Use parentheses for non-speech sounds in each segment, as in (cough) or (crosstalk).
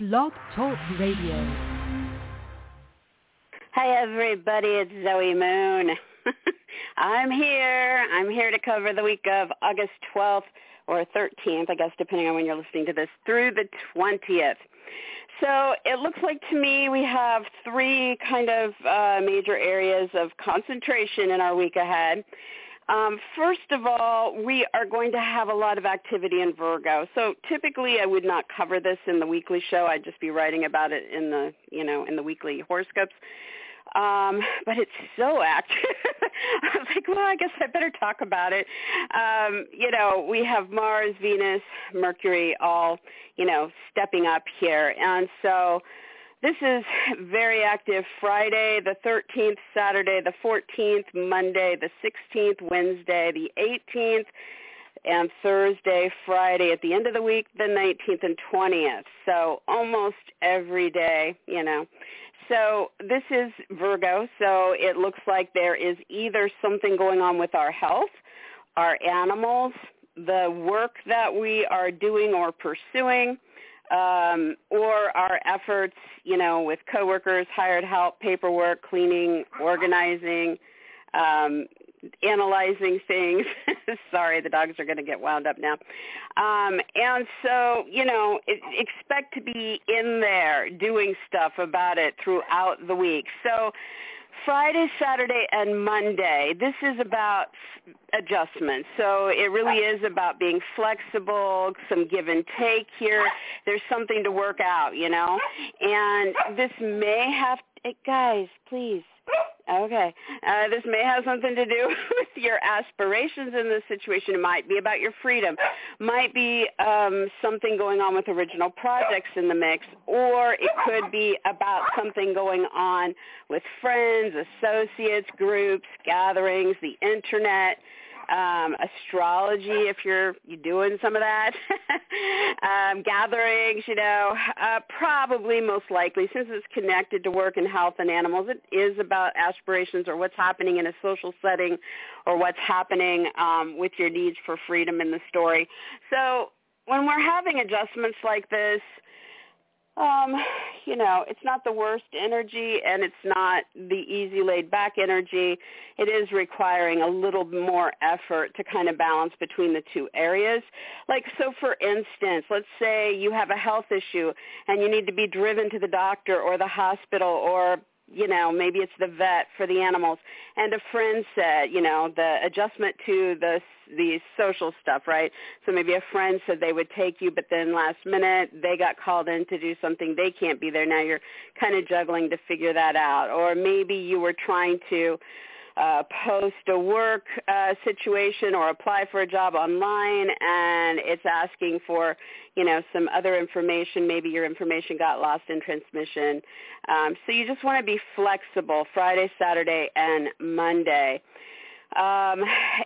Blog Talk Radio. Hi everybody, it's Zoe Moon. (laughs) I'm here. I'm here to cover the week of August 12th or 13th, I guess, depending on when you're listening to this, through the 20th. So it looks like to me we have three kind of uh, major areas of concentration in our week ahead. Um, first of all, we are going to have a lot of activity in Virgo. So typically, I would not cover this in the weekly show. I'd just be writing about it in the you know in the weekly horoscopes. Um, but it's so active. (laughs) I was like, well, I guess I better talk about it. Um, you know, we have Mars, Venus, Mercury all, you know, stepping up here. And so this is very active Friday the 13th, Saturday the 14th, Monday the 16th, Wednesday the 18th, and Thursday, Friday at the end of the week, the 19th and 20th. So almost every day, you know. So this is Virgo, so it looks like there is either something going on with our health, our animals, the work that we are doing or pursuing, um, or our efforts, you know, with coworkers, hired help, paperwork, cleaning, organizing, um, analyzing things. (laughs) Sorry, the dogs are going to get wound up now. Um, and so, you know, expect to be in there doing stuff about it throughout the week. So Friday, Saturday, and Monday, this is about adjustments. So it really is about being flexible, some give and take here. There's something to work out, you know. And this may have, hey, guys, please Okay. Uh, this may have something to do (laughs) with your aspirations in this situation. It might be about your freedom. Might be um, something going on with original projects in the mix, or it could be about something going on with friends, associates, groups, gatherings, the internet um, astrology if you're you doing some of that, (laughs) um, gatherings, you know, uh, probably most likely since it's connected to work and health and animals, it is about aspirations or what's happening in a social setting or what's happening um, with your needs for freedom in the story. So when we're having adjustments like this, um, you know, it's not the worst energy and it's not the easy laid back energy. It is requiring a little more effort to kind of balance between the two areas. Like so for instance, let's say you have a health issue and you need to be driven to the doctor or the hospital or you know, maybe it's the vet for the animals. And a friend said, you know, the adjustment to the the social stuff, right? So maybe a friend said they would take you, but then last minute they got called in to do something. They can't be there. Now you're kind of juggling to figure that out. Or maybe you were trying to uh, post a work uh, situation or apply for a job online and it's asking for, you know, some other information. Maybe your information got lost in transmission. Um, so you just want to be flexible Friday, Saturday, and Monday. Um,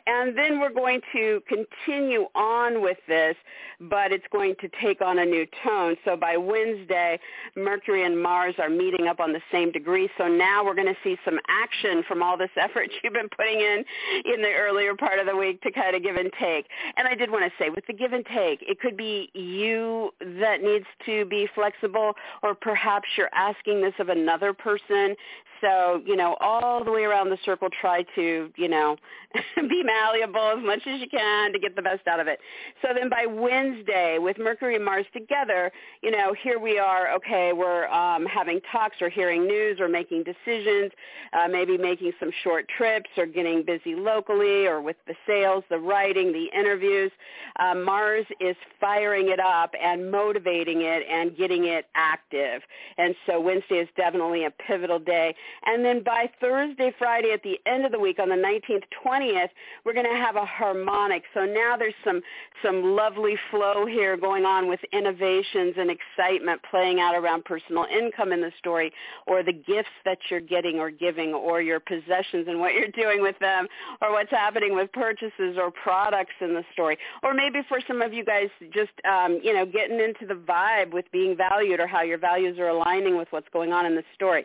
and then we're going to continue on with this, but it's going to take on a new tone. So by Wednesday, Mercury and Mars are meeting up on the same degree. So now we're going to see some action from all this effort (laughs) you've been putting in in the earlier part of the week to kind of give and take. And I did want to say, with the give and take, it could be you that needs to be flexible, or perhaps you're asking this of another person. So, you know, all the way around the circle, try to, you know, (laughs) be malleable as much as you can to get the best out of it. So then by Wednesday, with Mercury and Mars together, you know, here we are, okay, we're um, having talks or hearing news or making decisions, uh, maybe making some short trips or getting busy locally or with the sales, the writing, the interviews. Uh, Mars is firing it up and motivating it and getting it active. And so Wednesday is definitely a pivotal day. And then by Thursday, Friday, at the end of the week on the 19th, 20th, we're going to have a harmonic. So now there's some, some lovely flow here going on with innovations and excitement playing out around personal income in the story or the gifts that you're getting or giving or your possessions and what you're doing with them or what's happening with purchases or products in the story. Or maybe for some of you guys just, um, you know, getting into the vibe with being valued or how your values are aligning with what's going on in the story.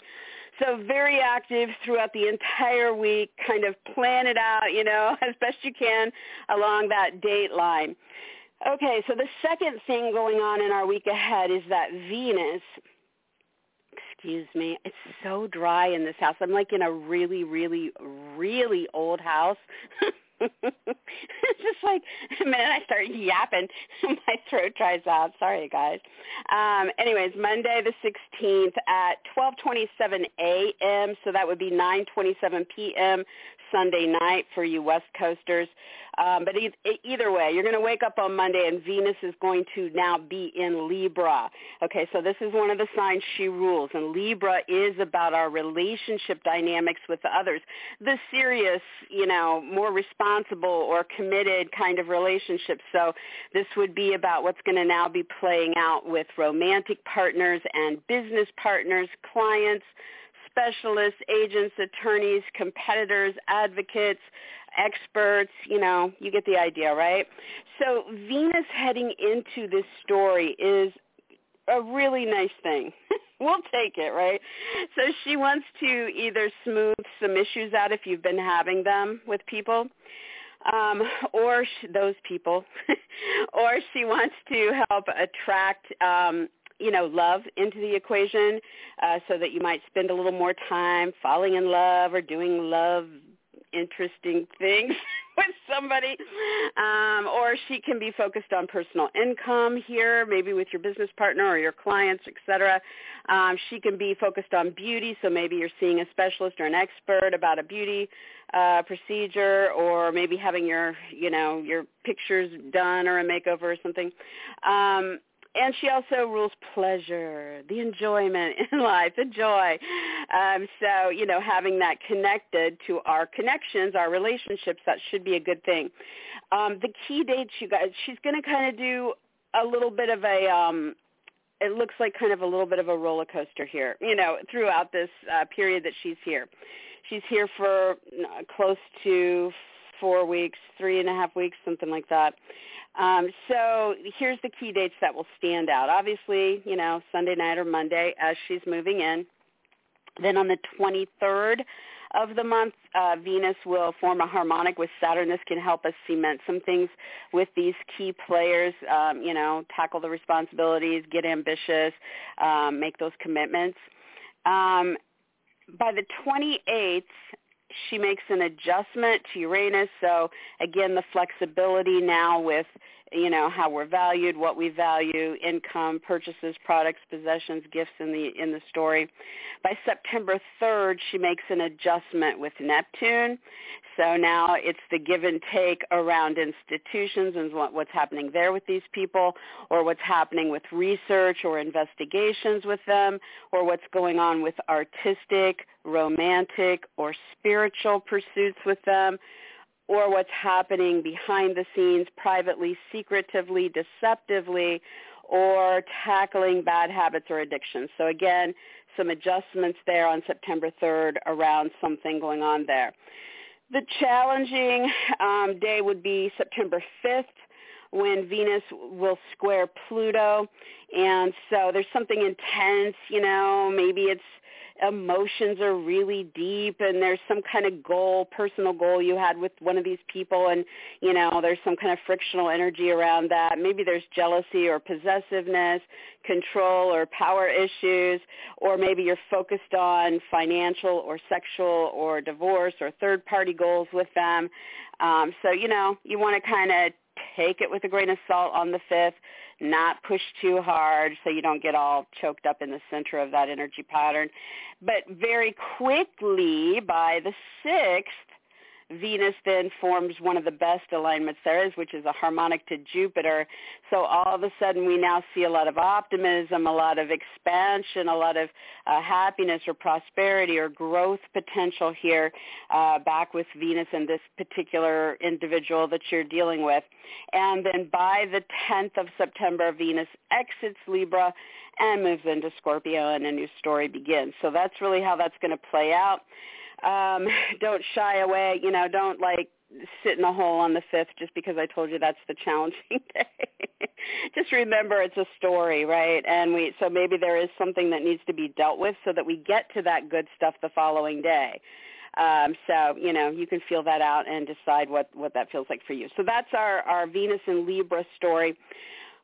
So very active throughout the entire week, kind of plan it out, you know, (laughs) as best you can along that date line. Okay, so the second thing going on in our week ahead is that Venus excuse me. It's so dry in this house. I'm like in a really, really, really old house. (laughs) like (laughs) the minute I start yapping, (laughs) my throat dries out. Sorry, guys. Um, anyways, Monday the 16th at 12:27 a.m. So that would be 9:27 p.m. Sunday night for you West Coasters. Um, but e- either way, you're going to wake up on Monday and Venus is going to now be in Libra. Okay, so this is one of the signs she rules. And Libra is about our relationship dynamics with others. The serious, you know, more responsible or committed kind of relationships. So this would be about what's going to now be playing out with romantic partners and business partners, clients, specialists, agents, attorneys, competitors, advocates, experts, you know, you get the idea, right? So Venus heading into this story is a really nice thing. (laughs) we'll take it, right? So she wants to either smooth some issues out if you've been having them with people, um, or those people, (laughs) or she wants to help attract um, you know, love into the equation uh, so that you might spend a little more time falling in love or doing love interesting things (laughs) with somebody. Um, or she can be focused on personal income here, maybe with your business partner or your clients, etc. Um, she can be focused on beauty, so maybe you're seeing a specialist or an expert about a beauty uh, procedure, or maybe having your, you know, your pictures done or a makeover or something. Um, and she also rules pleasure, the enjoyment (laughs) in life, the joy. Um, so, you know, having that connected to our connections, our relationships, that should be a good thing. Um, the key dates, you guys, she's going to kind of do a little bit of a, um, it looks like kind of a little bit of a roller coaster here, you know, throughout this uh, period that she's here. She's here for uh, close to four weeks, three and a half weeks, something like that. Um, so here's the key dates that will stand out. Obviously, you know, Sunday night or Monday as she's moving in. Then on the 23rd of the month, uh, Venus will form a harmonic with Saturn. This can help us cement some things with these key players, um, you know, tackle the responsibilities, get ambitious, um, make those commitments. Um, by the 28th, she makes an adjustment to Uranus. So again, the flexibility now with you know how we're valued, what we value, income, purchases, products, possessions, gifts in the in the story. By September 3rd, she makes an adjustment with Neptune. So now it's the give and take around institutions and what, what's happening there with these people, or what's happening with research or investigations with them, or what's going on with artistic, romantic, or spiritual pursuits with them or what's happening behind the scenes privately, secretively, deceptively, or tackling bad habits or addictions. So again, some adjustments there on September 3rd around something going on there. The challenging um, day would be September 5th when Venus will square Pluto. And so there's something intense, you know, maybe it's emotions are really deep and there's some kind of goal, personal goal you had with one of these people and, you know, there's some kind of frictional energy around that. Maybe there's jealousy or possessiveness, control or power issues, or maybe you're focused on financial or sexual or divorce or third party goals with them. Um, so, you know, you want to kind of take it with a grain of salt on the 5th not push too hard so you don't get all choked up in the center of that energy pattern. But very quickly by the 6th, Venus then forms one of the best alignments there is, which is a harmonic to Jupiter. So all of a sudden we now see a lot of optimism, a lot of expansion, a lot of uh, happiness or prosperity or growth potential here uh, back with Venus and this particular individual that you're dealing with. And then by the 10th of September, Venus exits Libra and moves into Scorpio and a new story begins. So that's really how that's going to play out um, (laughs) don't shy away. You know, don't like sit in a hole on the fifth just because I told you that's the challenging (laughs) day. just remember it's a story, right? And we so maybe there is something that needs to be dealt with so that we get to that good stuff the following day. Um, so you know you can feel that out and decide what what that feels like for you. So that's our our Venus and Libra story.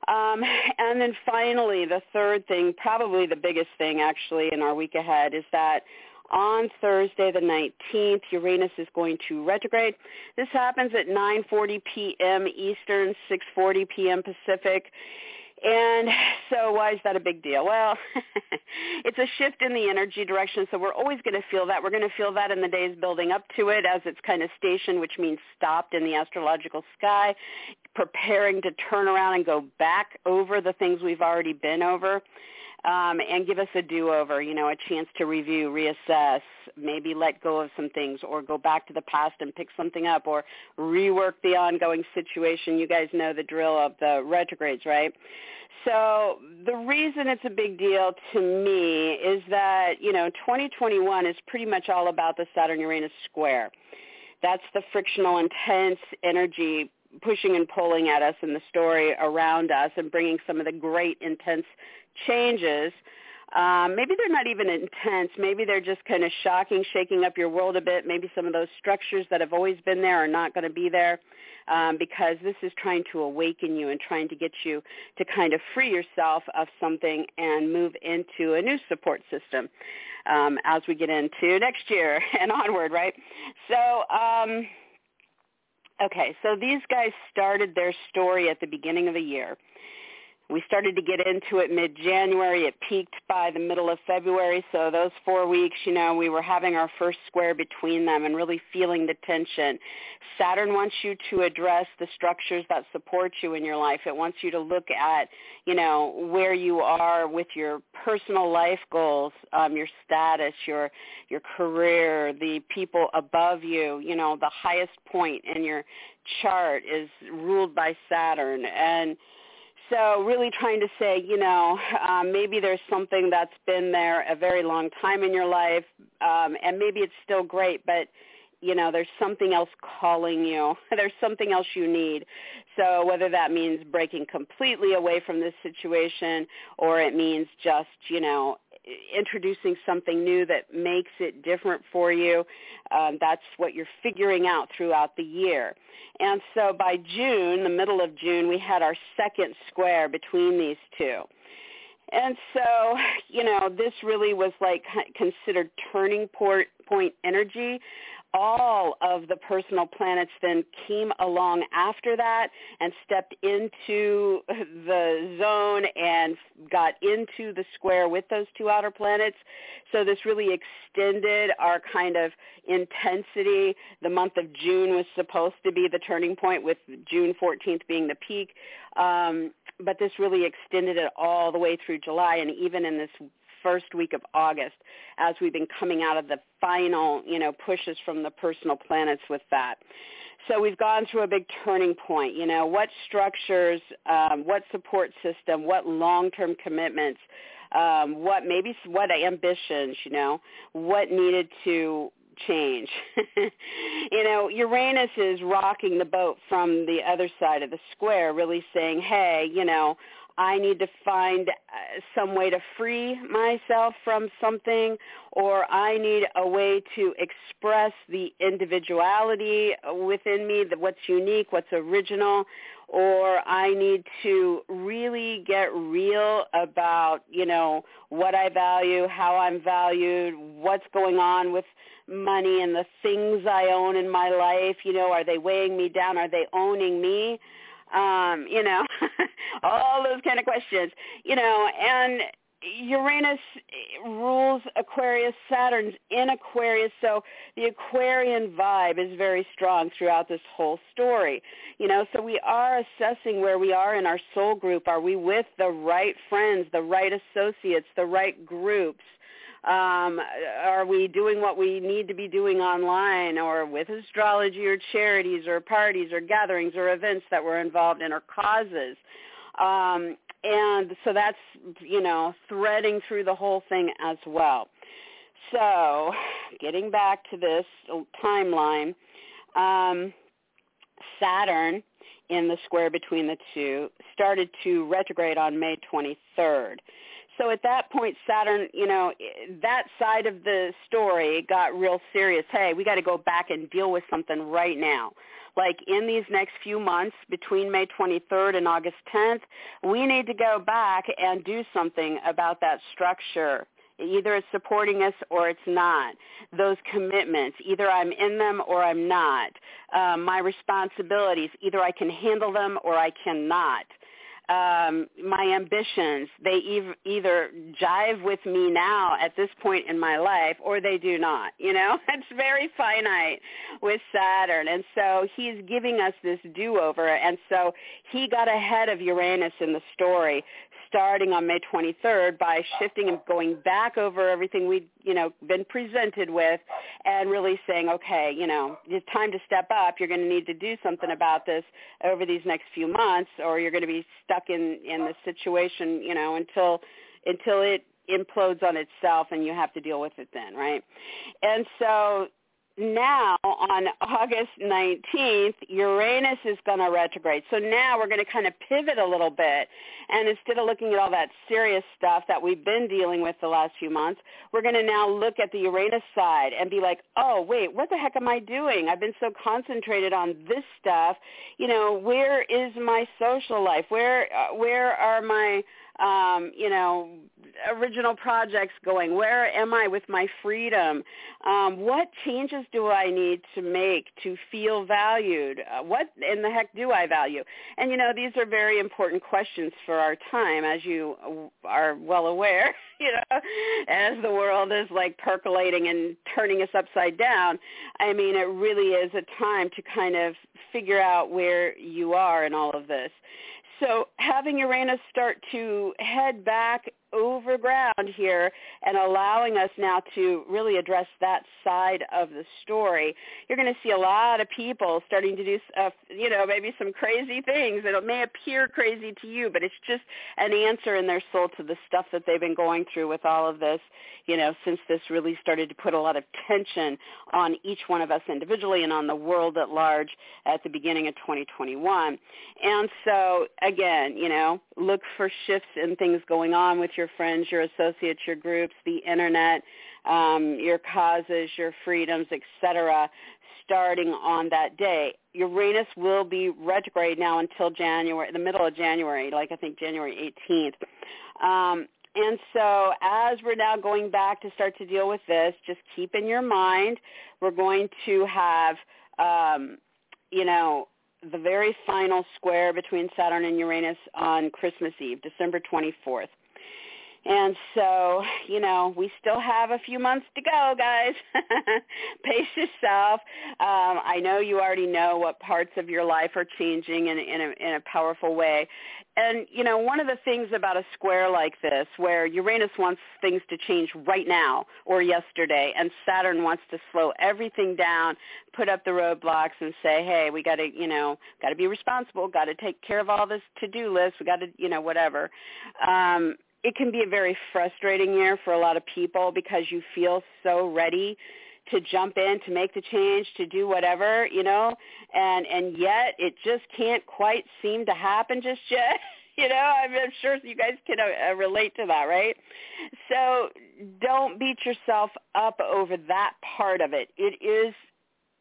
Um, and then finally, the third thing, probably the biggest thing actually in our week ahead, is that on Thursday the 19th, Uranus is going to retrograde. This happens at 9:40 p.m. Eastern, 6:40 p.m. Pacific. And so why is that a big deal? Well, (laughs) it's a shift in the energy direction, so we're always going to feel that. We're going to feel that in the days building up to it as it's kind of stationed, which means stopped in the astrological sky, preparing to turn around and go back over the things we've already been over um, and give us a do-over, you know, a chance to review, reassess, maybe let go of some things or go back to the past and pick something up or rework the ongoing situation. You guys know the drill of the retrogrades, right? So the reason it's a big deal to me is that, you know, 2021 is pretty much all about the Saturn-Uranus square. That's the frictional, intense energy pushing and pulling at us and the story around us and bringing some of the great intense changes. Um, maybe they're not even intense. Maybe they're just kind of shocking, shaking up your world a bit. Maybe some of those structures that have always been there are not going to be there um, because this is trying to awaken you and trying to get you to kind of free yourself of something and move into a new support system um, as we get into next year (laughs) and onward, right? So, um, okay, so these guys started their story at the beginning of the year we started to get into it mid-January. It peaked by the middle of February. So those four weeks, you know, we were having our first square between them and really feeling the tension. Saturn wants you to address the structures that support you in your life. It wants you to look at, you know, where you are with your personal life goals, um, your status, your your career, the people above you. You know, the highest point in your chart is ruled by Saturn and so really trying to say, you know, um, maybe there's something that's been there a very long time in your life, um, and maybe it's still great, but you know, there's something else calling you. (laughs) There's something else you need. So whether that means breaking completely away from this situation or it means just, you know, introducing something new that makes it different for you. Um, that's what you're figuring out throughout the year. And so by June, the middle of June, we had our second square between these two. And so, you know, this really was like considered turning point energy all of the personal planets then came along after that and stepped into the zone and got into the square with those two outer planets. So this really extended our kind of intensity. The month of June was supposed to be the turning point with June 14th being the peak. Um, but this really extended it all the way through July and even in this first week of August as we've been coming out of the final, you know, pushes from the personal planets with that. So we've gone through a big turning point. You know, what structures, um, what support system, what long-term commitments, um, what maybe what ambitions, you know, what needed to change. (laughs) you know, Uranus is rocking the boat from the other side of the square, really saying, hey, you know, I need to find uh, some way to free myself from something or I need a way to express the individuality within me, what's unique, what's original, or I need to really get real about, you know, what I value, how I'm valued, what's going on with money and the things I own in my life, you know, are they weighing me down? Are they owning me? Um, you know, (laughs) all those kind of questions, you know, and Uranus rules Aquarius, Saturn's in Aquarius, so the Aquarian vibe is very strong throughout this whole story. You know, so we are assessing where we are in our soul group. Are we with the right friends, the right associates, the right groups? Um, are we doing what we need to be doing online or with astrology or charities or parties or gatherings or events that we're involved in or causes? Um, and so that's, you know, threading through the whole thing as well. So getting back to this timeline, um, Saturn in the square between the two started to retrograde on May 23rd. So at that point, Saturn, you know, that side of the story got real serious. Hey, we got to go back and deal with something right now. Like in these next few months between May 23rd and August 10th, we need to go back and do something about that structure Either it's supporting us or it's not. Those commitments, either I'm in them or I'm not. Um, my responsibilities, either I can handle them or I cannot. Um, my ambitions, they e- either jive with me now at this point in my life or they do not. You know, (laughs) it's very finite with Saturn. And so he's giving us this do-over. And so he got ahead of Uranus in the story starting on May 23rd by shifting and going back over everything we'd, you know, been presented with and really saying, okay, you know, it's time to step up. You're going to need to do something about this over these next few months or you're going to be stuck in, in the situation, you know, until, until it implodes on itself and you have to deal with it then, right? And so now on August 19th, Uranus is going to retrograde. So now we're going to kind of pivot a little bit. And instead of looking at all that serious stuff that we've been dealing with the last few months, we're going to now look at the Uranus side and be like, oh, wait, what the heck am I doing? I've been so concentrated on this stuff. You know, where is my social life? Where, uh, where are my um, you know, original projects going? Where am I with my freedom? Um, what changes do I need to make to feel valued? Uh, what in the heck do I value? And you know, these are very important questions for our time, as you are well aware. (laughs) You know, as the world is like percolating and turning us upside down. I mean, it really is a time to kind of figure out where you are in all of this. So having Uranus start to head back over ground here and allowing us now to really address that side of the story. You're going to see a lot of people starting to do, uh, you know, maybe some crazy things. It may appear crazy to you, but it's just an answer in their soul to the stuff that they've been going through with all of this, you know, since this really started to put a lot of tension on each one of us individually and on the world at large at the beginning of 2021. And so, again, you know, look for shifts in things going on with your friends, your associates, your groups, the internet, um, your causes, your freedoms, etc., starting on that day. Uranus will be retrograde now until January, the middle of January, like I think January 18th. Um, and so as we're now going back to start to deal with this, just keep in your mind we're going to have, um, you know, the very final square between Saturn and Uranus on Christmas Eve, December 24th. And so, you know, we still have a few months to go, guys. (laughs) Pace yourself. Um, I know you already know what parts of your life are changing in, in, a, in a powerful way. And, you know, one of the things about a square like this, where Uranus wants things to change right now or yesterday, and Saturn wants to slow everything down, put up the roadblocks and say, hey, we got to, you know, got to be responsible, got to take care of all this to-do list, we got to, you know, whatever. Um, it can be a very frustrating year for a lot of people because you feel so ready to jump in to make the change to do whatever you know? And and yet it just can't quite seem to happen just yet (laughs) you know? I'm, I'm sure you guys can uh, uh, relate to that right? So don't beat yourself up over that part of it. It is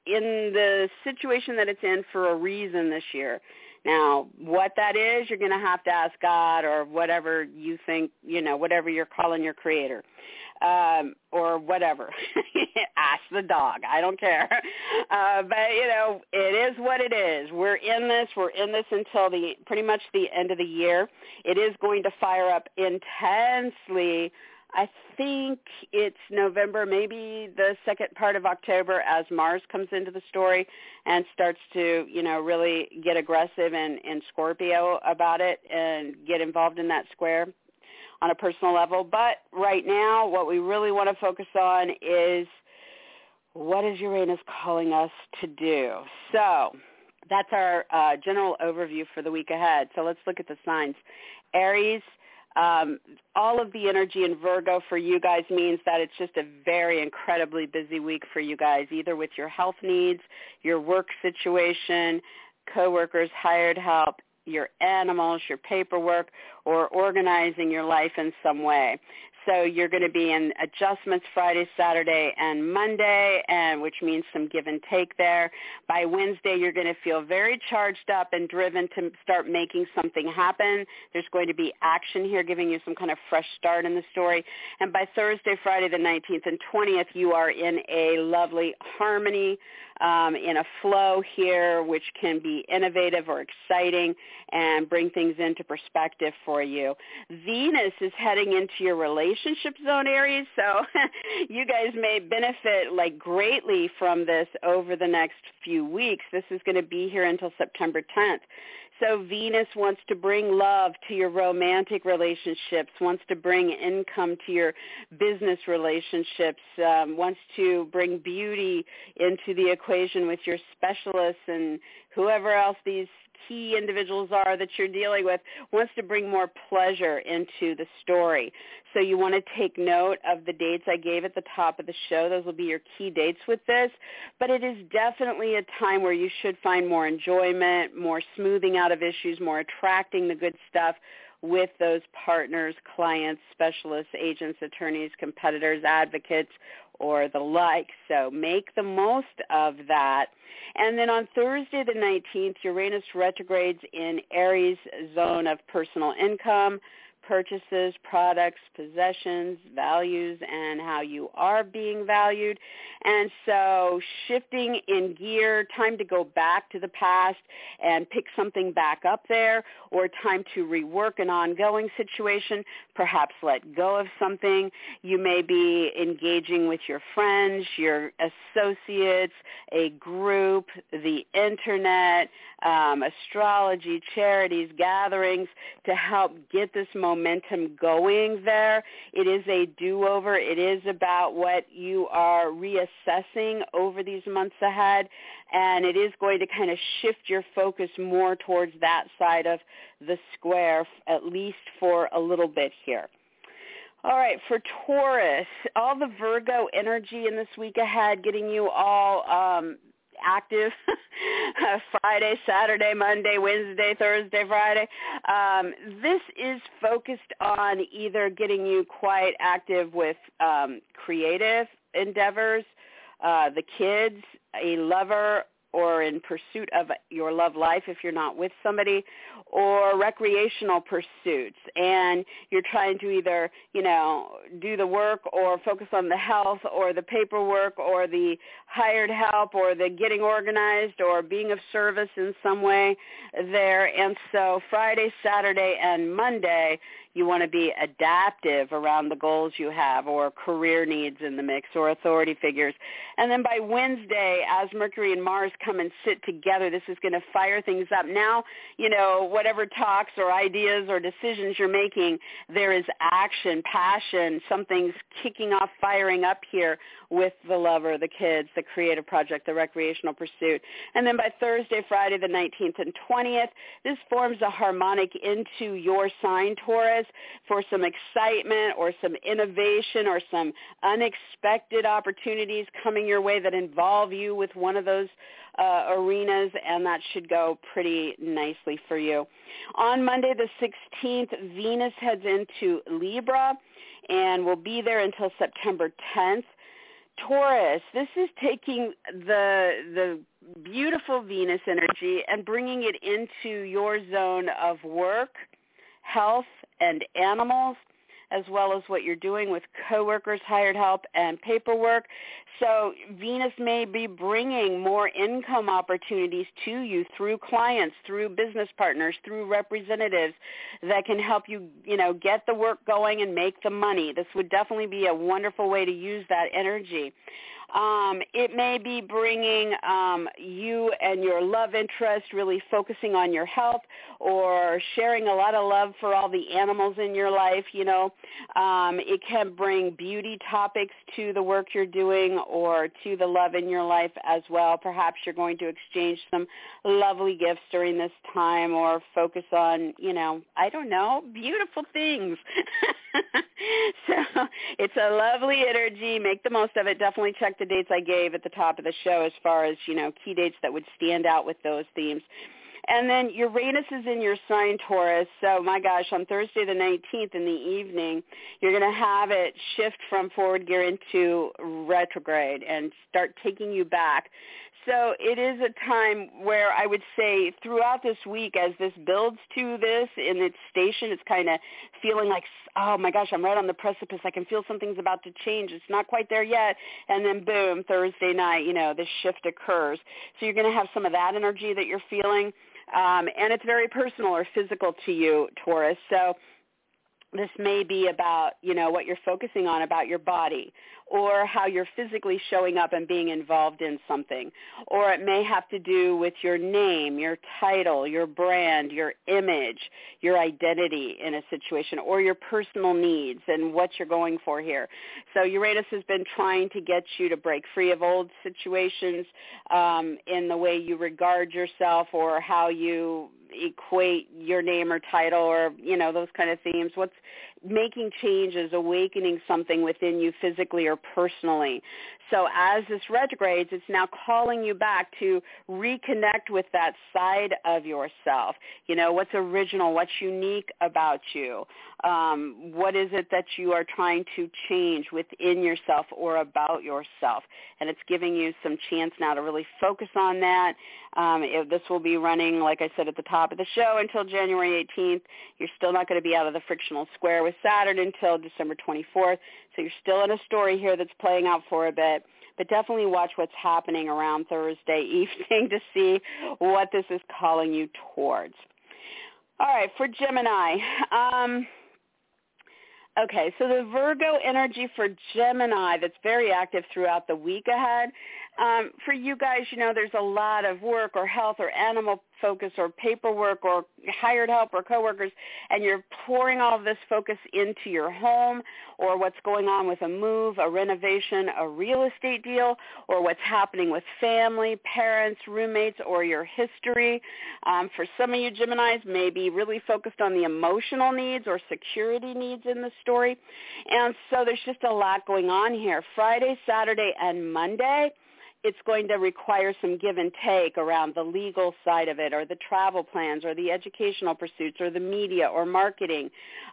in the situation that it's in for a reason this year now, what that is, you're going to have to ask God or whatever you think, you know, whatever you're calling your creator um, or whatever. (laughs) ask the dog. I don't care. (laughs) Uh, but, you know, it is what it is. We're in this. We're in this until the pretty much the end of the year. It is going to fire up intensely I think it's November, maybe the second part of October as Mars comes into the story and starts to, you know, really get aggressive and, and Scorpio about it and get involved in that square on a personal level. But right now, what we really want to focus on is what is Uranus calling us to do? So that's our uh, general overview for the week ahead. So let's look at the signs. Aries, um, all of the energy in Virgo for you guys means that it's just a very incredibly busy week for you guys, either with your health needs, your work situation, coworkers, hired help, your animals, your paperwork, or organizing your life in some way. So you're going to be in adjustments Friday, Saturday, and Monday, and which means some give and take there. By Wednesday, you're going to feel very charged up and driven to start making something happen. There's going to be action here, giving you some kind of fresh start in the story. And by Thursday, Friday the 19th and 20th, you are in a lovely harmony um, in a flow here, which can be innovative or exciting and bring things into perspective for you. Venus is heading into your relationship zone, Aries, so (laughs) you guys may benefit like greatly from this over the next few weeks. This is going to be here until September 10th. So Venus wants to bring love to your romantic relationships, wants to bring income to your business relationships, um, wants to bring beauty into the equation with your specialists and whoever else these key individuals are that you're dealing with wants to bring more pleasure into the story. So you want to take note of the dates I gave at the top of the show. Those will be your key dates with this. But it is definitely a time where you should find more enjoyment, more smoothing out of issues, more attracting the good stuff with those partners, clients, specialists, agents, attorneys, competitors, advocates, or the like. So make the most of that. And then on Thursday the 19th, Uranus retrogrades in Aries zone of personal income purchases, products, possessions, values, and how you are being valued. And so shifting in gear, time to go back to the past and pick something back up there, or time to rework an ongoing situation, perhaps let go of something. You may be engaging with your friends, your associates, a group, the internet, um, astrology, charities, gatherings to help get this momentum going there. It is a do-over. It is about what you are reassessing over these months ahead, and it is going to kind of shift your focus more towards that side of the square, at least for a little bit here. All right, for Taurus, all the Virgo energy in this week ahead, getting you all um, active (laughs) Friday, Saturday, Monday, Wednesday, Thursday, Friday. Um, this is focused on either getting you quite active with um, creative endeavors, uh, the kids, a lover, or in pursuit of your love life if you're not with somebody or recreational pursuits. And you're trying to either you know do the work or focus on the health or the paperwork or the hired help or the getting organized or being of service in some way there. And so friday saturday and monday you want to be adaptive around the goals you have or career needs in the mix or authority figures. And then by Wednesday, as Mercury and Mars come and sit together, this is going to fire things up. Now, you know, whatever talks or ideas or decisions you're making, there is action, passion, something's kicking off, firing up here with the lover, the kids, the creative project, the recreational pursuit. And then by Thursday, Friday the 19th and 20th, this forms a harmonic into your sign, Taurus, for some excitement or some innovation or some unexpected opportunities coming your way that involve you with one of those uh, arenas, and that should go pretty nicely for you. On Monday the 16th, Venus heads into Libra and will be there until September 10th. Taurus, this is taking the the beautiful Venus energy and bringing it into your zone of work, health, and animals as well as what you're doing with coworkers, hired help, and paperwork. So Venus may be bringing more income opportunities to you through clients, through business partners, through representatives that can help you, you know, get the work going and make the money. This would definitely be a wonderful way to use that energy. Um, it may be bringing um, you and your love interest really focusing on your health or sharing a lot of love for all the animals in your life. You know, um, it can bring beauty topics to the work you're doing or to the love in your life as well. Perhaps you're going to exchange some lovely gifts during this time or focus on, you know, I don't know, beautiful things. (laughs) so it's a lovely energy. Make the most of it. Definitely check the dates I gave at the top of the show as far as, you know, key dates that would stand out with those themes. And then Uranus is in your sign, Taurus. So my gosh, on Thursday the 19th in the evening, you're going to have it shift from forward gear into retrograde and start taking you back so it is a time where I would say throughout this week as this builds to this in its station, it's kind of feeling like, oh my gosh, I'm right on the precipice. I can feel something's about to change. It's not quite there yet. And then boom, Thursday night, you know, this shift occurs. So you're going to have some of that energy that you're feeling. Um, and it's very personal or physical to you, Taurus. So this may be about, you know, what you're focusing on about your body or how you're physically showing up and being involved in something. Or it may have to do with your name, your title, your brand, your image, your identity in a situation, or your personal needs and what you're going for here. So Uranus has been trying to get you to break free of old situations um, in the way you regard yourself or how you equate your name or title or you know those kind of themes what's making changes awakening something within you physically or personally. So as this retrogrades it's now calling you back to reconnect with that side of yourself. You know what's original what's unique about you? Um, what is it that you are trying to change within yourself or about yourself? And it's giving you some chance now to really focus on that. Um, this will be running, like I said at the top of the show, until January 18th. You're still not going to be out of the frictional square with Saturn until December 24th. So you're still in a story here that's playing out for a bit. But definitely watch what's happening around Thursday (laughs) evening to see what this is calling you towards. All right, for Gemini. Um, Okay, so the Virgo energy for Gemini that's very active throughout the week ahead um, for you guys, you know, there's a lot of work or health or animal focus or paperwork or hired help or coworkers, and you're pouring all of this focus into your home or what's going on with a move, a renovation, a real estate deal, or what's happening with family, parents, roommates, or your history. Um, for some of you Geminis, may be really focused on the emotional needs or security needs in the story. And so there's just a lot going on here. Friday, Saturday, and Monday it's going to require some give and take around the legal side of it or the travel plans or the educational pursuits or the media or marketing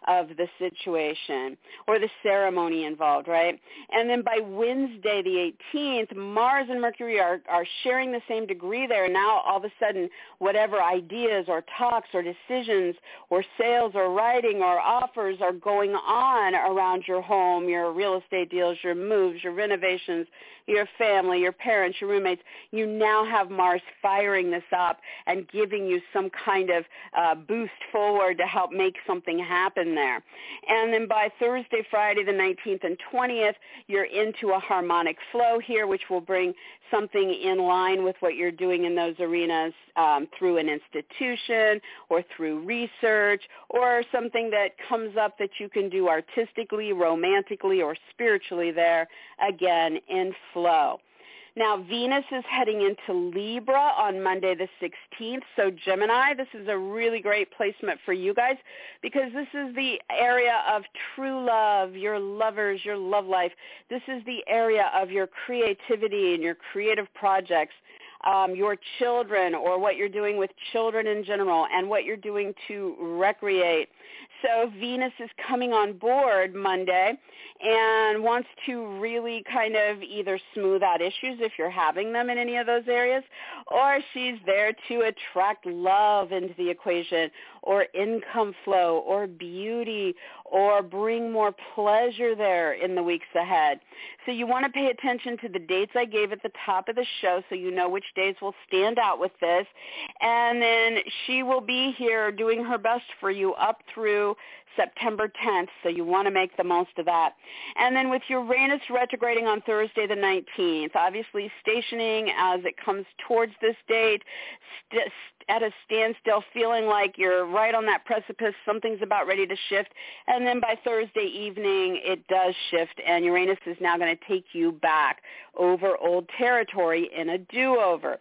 of the situation or the ceremony involved, right? And then by Wednesday the 18th, Mars and Mercury are, are sharing the same degree there. Now all of a sudden, whatever ideas or talks or decisions or sales or writing or offers are going on around your home, your real estate deals, your moves, your renovations, your family, your parents, your roommates, you now have Mars firing this up and giving you some kind of uh, boost forward to help make something happen there. And then by Thursday, Friday the 19th and 20th, you're into a harmonic flow here, which will bring something in line with what you're doing in those arenas um, through an institution or through research or something that comes up that you can do artistically, romantically, or spiritually there, again, in flow. Now, Venus is heading into Libra on Monday the 16th. So Gemini, this is a really great placement for you guys because this is the area of true love, your lovers, your love life. This is the area of your creativity and your creative projects um, your children or what you're doing with children in general and what you're doing to recreate. So Venus is coming on board Monday and wants to really kind of either smooth out issues if you're having them in any of those areas, or she's there to attract love into the equation or income flow or beauty or bring more pleasure there in the weeks ahead. So you want to pay attention to the dates I gave at the top of the show so you know which days will stand out with this. And then she will be here doing her best for you up through September 10th, so you want to make the most of that. And then with Uranus retrograding on Thursday the 19th, obviously stationing as it comes towards this date, st- at a standstill, feeling like you're right on that precipice, something's about ready to shift, and then by Thursday evening it does shift, and Uranus is now going to take you back over old territory in a do-over.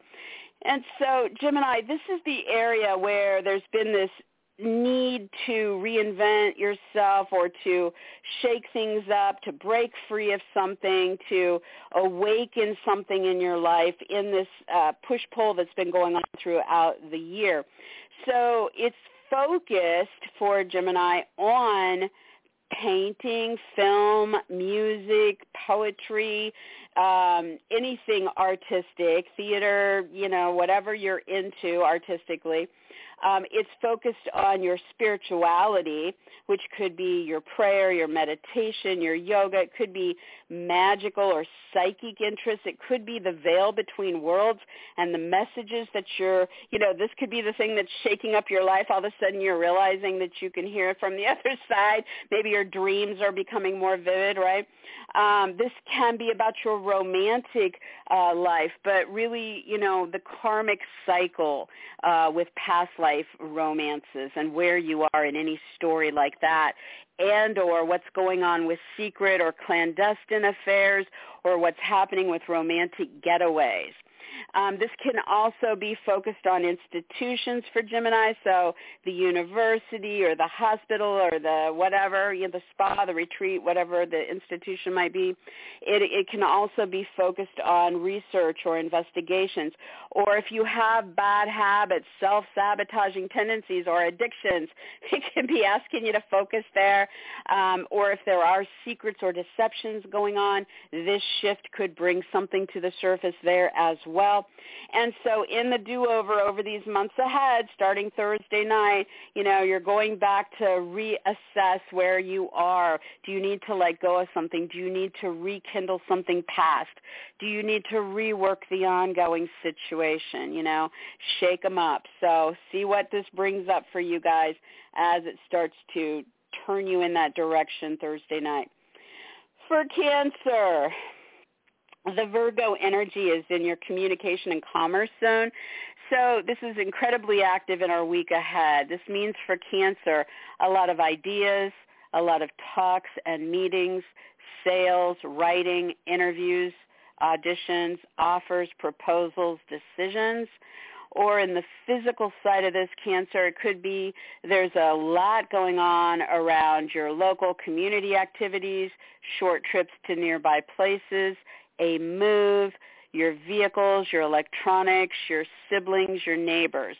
And so, Gemini, this is the area where there's been this need to reinvent yourself or to shake things up, to break free of something, to awaken something in your life in this uh, push-pull that's been going on throughout the year. So it's focused for Gemini on painting, film, music, poetry, um, anything artistic, theater, you know, whatever you're into artistically. Um, it's focused on your spirituality, which could be your prayer, your meditation, your yoga. It could be magical or psychic interests. It could be the veil between worlds and the messages that you're, you know, this could be the thing that's shaking up your life. All of a sudden you're realizing that you can hear it from the (laughs) other side. Maybe your dreams are becoming more vivid, right? Um, this can be about your romantic uh, life, but really, you know, the karmic cycle uh, with past life romances and where you are in any story like that and or what's going on with secret or clandestine affairs or what's happening with romantic getaways. Um, this can also be focused on institutions for Gemini, so the university or the hospital or the whatever, you know, the spa, the retreat, whatever the institution might be. It, it can also be focused on research or investigations. Or if you have bad habits, self-sabotaging tendencies or addictions, (laughs) it can be asking you to focus there. Um, or if there are secrets or deceptions going on, this shift could bring something to the surface there as well. And so in the do-over over these months ahead, starting Thursday night, you know, you're going back to reassess where you are. Do you need to let go of something? Do you need to rekindle something past? Do you need to rework the ongoing situation? You know, shake them up. So see what this brings up for you guys as it starts to turn you in that direction Thursday night. For Cancer, the Virgo energy is in your communication and commerce zone. So this is incredibly active in our week ahead. This means for Cancer a lot of ideas, a lot of talks and meetings, sales, writing, interviews, auditions, offers, proposals, decisions. Or in the physical side of this cancer, it could be there's a lot going on around your local community activities, short trips to nearby places, a move, your vehicles, your electronics, your siblings, your neighbors.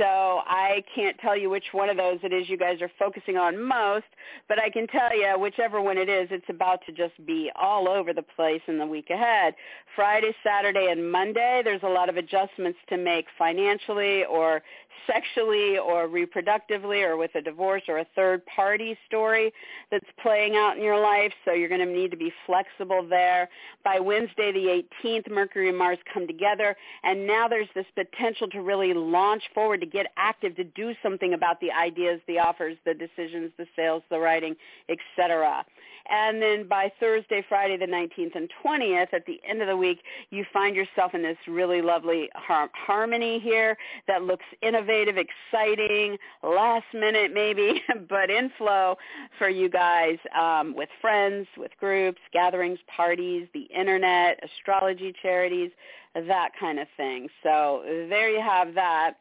So I can't tell you which one of those it is you guys are focusing on most, but I can tell you whichever one it is, it's about to just be all over the place in the week ahead. Friday, Saturday, and Monday, there's a lot of adjustments to make financially or sexually or reproductively or with a divorce or a third party story that's playing out in your life. So you're going to need to be flexible there. By Wednesday the 18th, Mercury and Mars come together and now there's this potential to really launch forward, to get active, to do something about the ideas, the offers, the decisions, the sales, the writing, etc. And then by Thursday, Friday the 19th and 20th, at the end of the week, you find yourself in this really lovely har- harmony here that looks innovative, exciting, last minute maybe, (laughs) but in flow for you guys um, with friends, with groups, gatherings, parties, the internet, astrology charities, that kind of thing. So there you have that.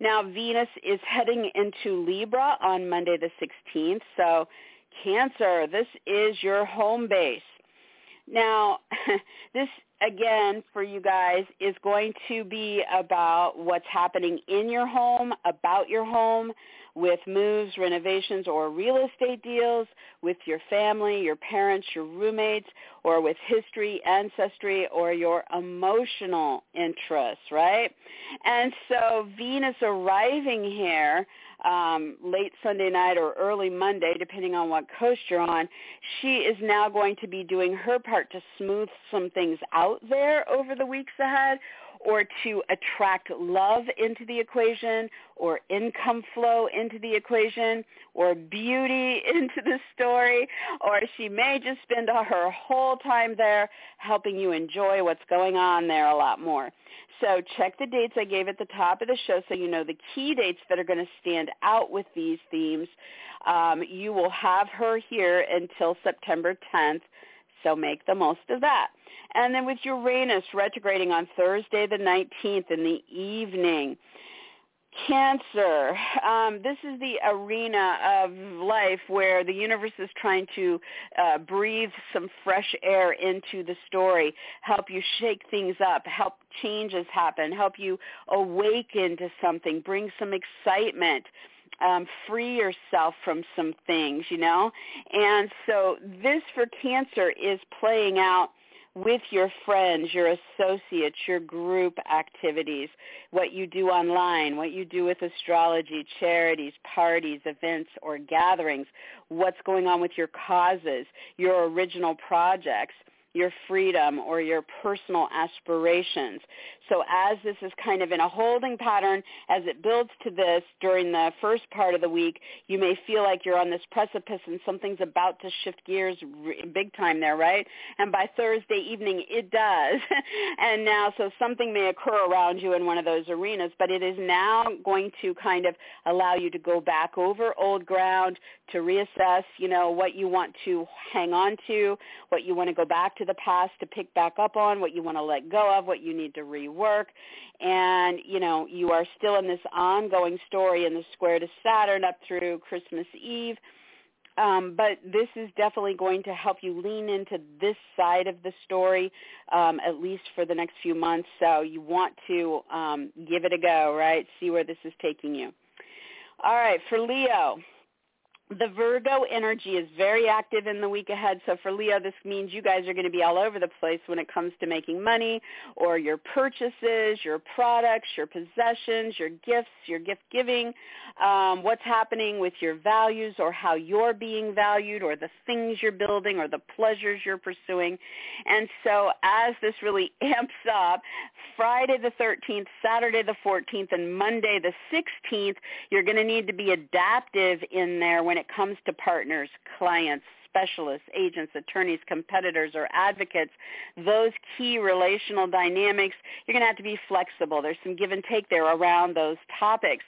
Now Venus is heading into Libra on Monday the 16th, so Cancer, this is your home base. Now, (laughs) this again for you guys is going to be about what's happening in your home, about your home, with moves, renovations, or real estate deals, with your family, your parents, your roommates, or with history, ancestry, or your emotional interests, right? And so Venus arriving here um, late Sunday night or early Monday, depending on what coast you're on, she is now going to be doing her part to smooth some things out there over the weeks ahead or to attract love into the equation or income flow into the equation or beauty (laughs) into the story or she may just spend her whole time there helping you enjoy what's going on there a lot more. So check the dates I gave at the top of the show so you know the key dates that are going to stand out with these themes. Um, you will have her here until September 10th, so make the most of that. And then with Uranus retrograding on Thursday the 19th in the evening, Cancer. Um, this is the arena of life where the universe is trying to uh, breathe some fresh air into the story, help you shake things up, help changes happen, help you awaken to something, bring some excitement. Um, free yourself from some things, you know? And so this for cancer is playing out with your friends, your associates, your group activities, what you do online, what you do with astrology, charities, parties, events, or gatherings, what's going on with your causes, your original projects your freedom or your personal aspirations. So as this is kind of in a holding pattern, as it builds to this during the first part of the week, you may feel like you're on this precipice and something's about to shift gears big time there, right? And by Thursday evening, it does. (laughs) and now, so something may occur around you in one of those arenas, but it is now going to kind of allow you to go back over old ground, to reassess, you know, what you want to hang on to, what you want to go back to the past to pick back up on, what you want to let go of, what you need to rework. And, you know, you are still in this ongoing story in the square to Saturn up through Christmas Eve. Um, but this is definitely going to help you lean into this side of the story, um, at least for the next few months. So you want to um, give it a go, right? See where this is taking you. All right, for Leo, the Virgo energy is very active in the week ahead. So for Leo, this means you guys are going to be all over the place when it comes to making money or your purchases, your products, your possessions, your gifts, your gift giving, um, what's happening with your values or how you're being valued or the things you're building or the pleasures you're pursuing. And so as this really (laughs) amps up, Friday the 13th, Saturday the 14th, and Monday the 16th, you're going to need to be adaptive in there when when it comes to partners, clients, specialists, agents, attorneys, competitors, or advocates, those key relational dynamics, you're going to have to be flexible. There's some give and take there around those topics.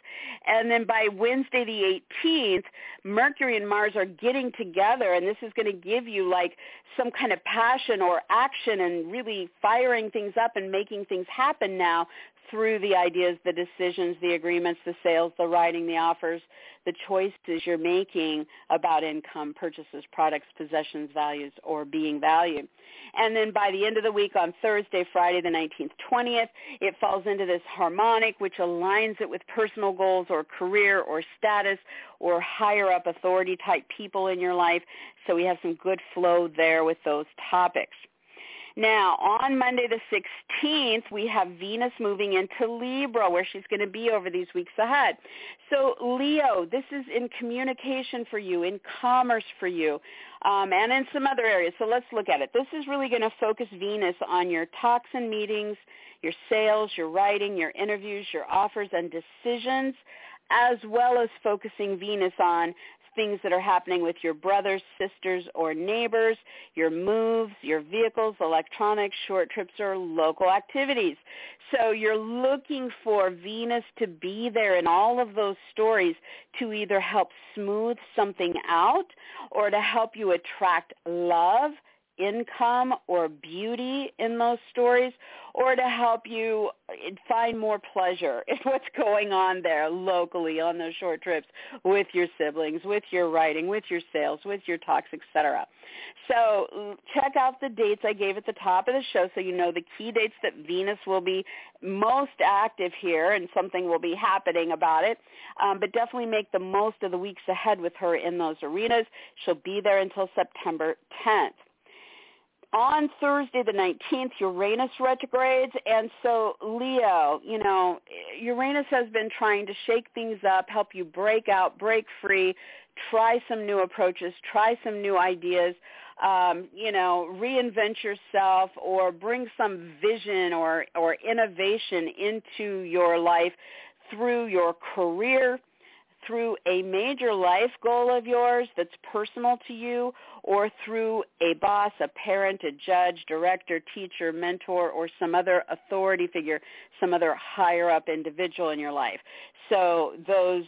And then by Wednesday the 18th, Mercury and Mars are getting together, and this is going to give you like some kind of passion or action and really firing things up and making things happen now through the ideas, the decisions, the agreements, the sales, the writing, the offers, the choices you're making about income, purchases, products, possessions, values, or being valued. And then by the end of the week on Thursday, Friday the 19th, 20th, it falls into this harmonic which aligns it with personal goals or career or status or higher up authority type people in your life. So we have some good flow there with those topics. Now, on Monday the 16th, we have Venus moving into Libra, where she's going to be over these weeks ahead. So, Leo, this is in communication for you, in commerce for you, um, and in some other areas. So let's look at it. This is really going to focus Venus on your talks and meetings, your sales, your writing, your interviews, your offers and decisions as well as focusing Venus on things that are happening with your brothers, sisters, or neighbors, your moves, your vehicles, electronics, short trips, or local activities. So you're looking for Venus to be there in all of those stories to either help smooth something out or to help you attract love income or beauty in those stories or to help you find more pleasure (laughs) in what's going on there locally on those short trips with your siblings, with your writing, with your sales, with your talks, etc. So check out the dates I gave at the top of the show so you know the key dates that Venus will be most active here and something will be happening about it. Um, but definitely make the most of the weeks ahead with her in those arenas. She'll be there until September 10th on Thursday the 19th, Uranus retrogrades. And so Leo, you know, Uranus has been trying to shake things up, help you break out, break free, try some new approaches, try some new ideas, um, you know, reinvent yourself or bring some vision or, or innovation into your life through your career, through a major life goal of yours that's personal to you or through a boss, a parent, a judge, director, teacher, mentor, or some other authority figure, some other higher up individual in your life. So those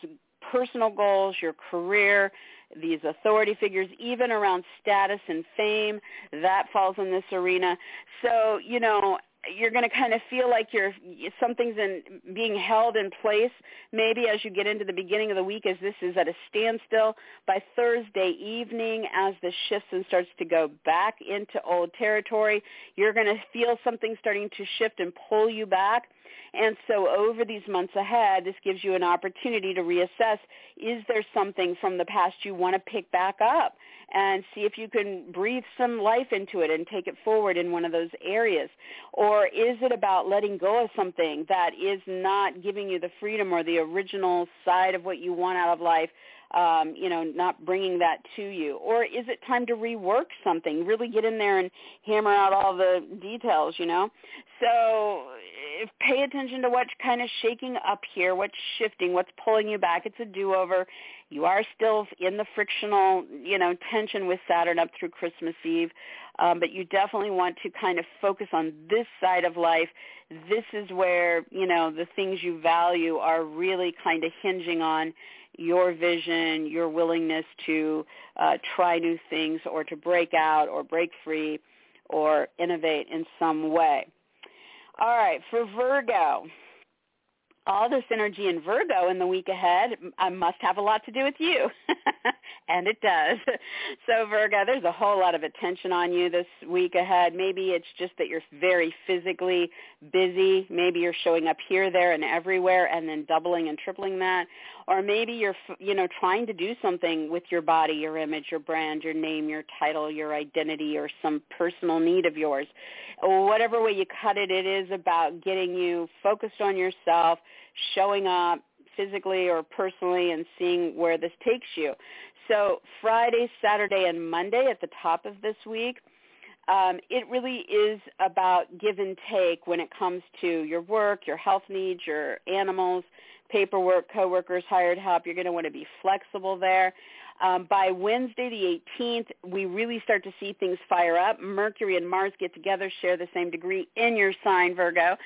personal goals, your career, these authority figures, even around status and fame, that falls in this arena. So, you know, you're going to kind of feel like you're something's in being held in place. Maybe as you get into the beginning of the week as this is at a standstill by thursday evening as the shifts and starts to go back into old territory you're going to feel something starting to shift and pull you back and so over these months ahead, this gives you an opportunity to reassess, is there something from the past you want to pick back up and see if you can breathe some life into it and take it forward in one of those areas? Or is it about letting go of something that is not giving you the freedom or the original side of what you want out of life um, you know, not bringing that to you? Or is it time to rework something, really get in there and hammer out all the details, you know? So if, pay attention to what's kind of shaking up here, what's shifting, what's pulling you back. It's a do-over. You are still in the frictional, you know, tension with Saturn up through Christmas Eve, um, but you definitely want to kind of focus on this side of life. This is where, you know, the things you value are really kind of hinging on your vision, your willingness to uh, try new things or to break out or break free or innovate in some way. All right, for Virgo, all this energy in Virgo in the week ahead I must have a lot to do with you. (laughs) and it does. So Virgo, there's a whole lot of attention on you this week ahead. Maybe it's just that you're very physically busy. Maybe you're showing up here, there, and everywhere and then doubling and tripling that. Or maybe you're, you know, trying to do something with your body, your image, your brand, your name, your title, your identity, or some personal need of yours. Whatever way you cut it, it is about getting you focused on yourself, showing up physically or personally and seeing where this takes you. So Friday, Saturday, and Monday at the top of this week, um, it really is about give and take when it comes to your work, your health needs, your animals, paperwork, coworkers, hired help. You're going to want to be flexible there. Um, by Wednesday the 18th, we really start to see things fire up. Mercury and Mars get together, share the same degree in your sign, Virgo.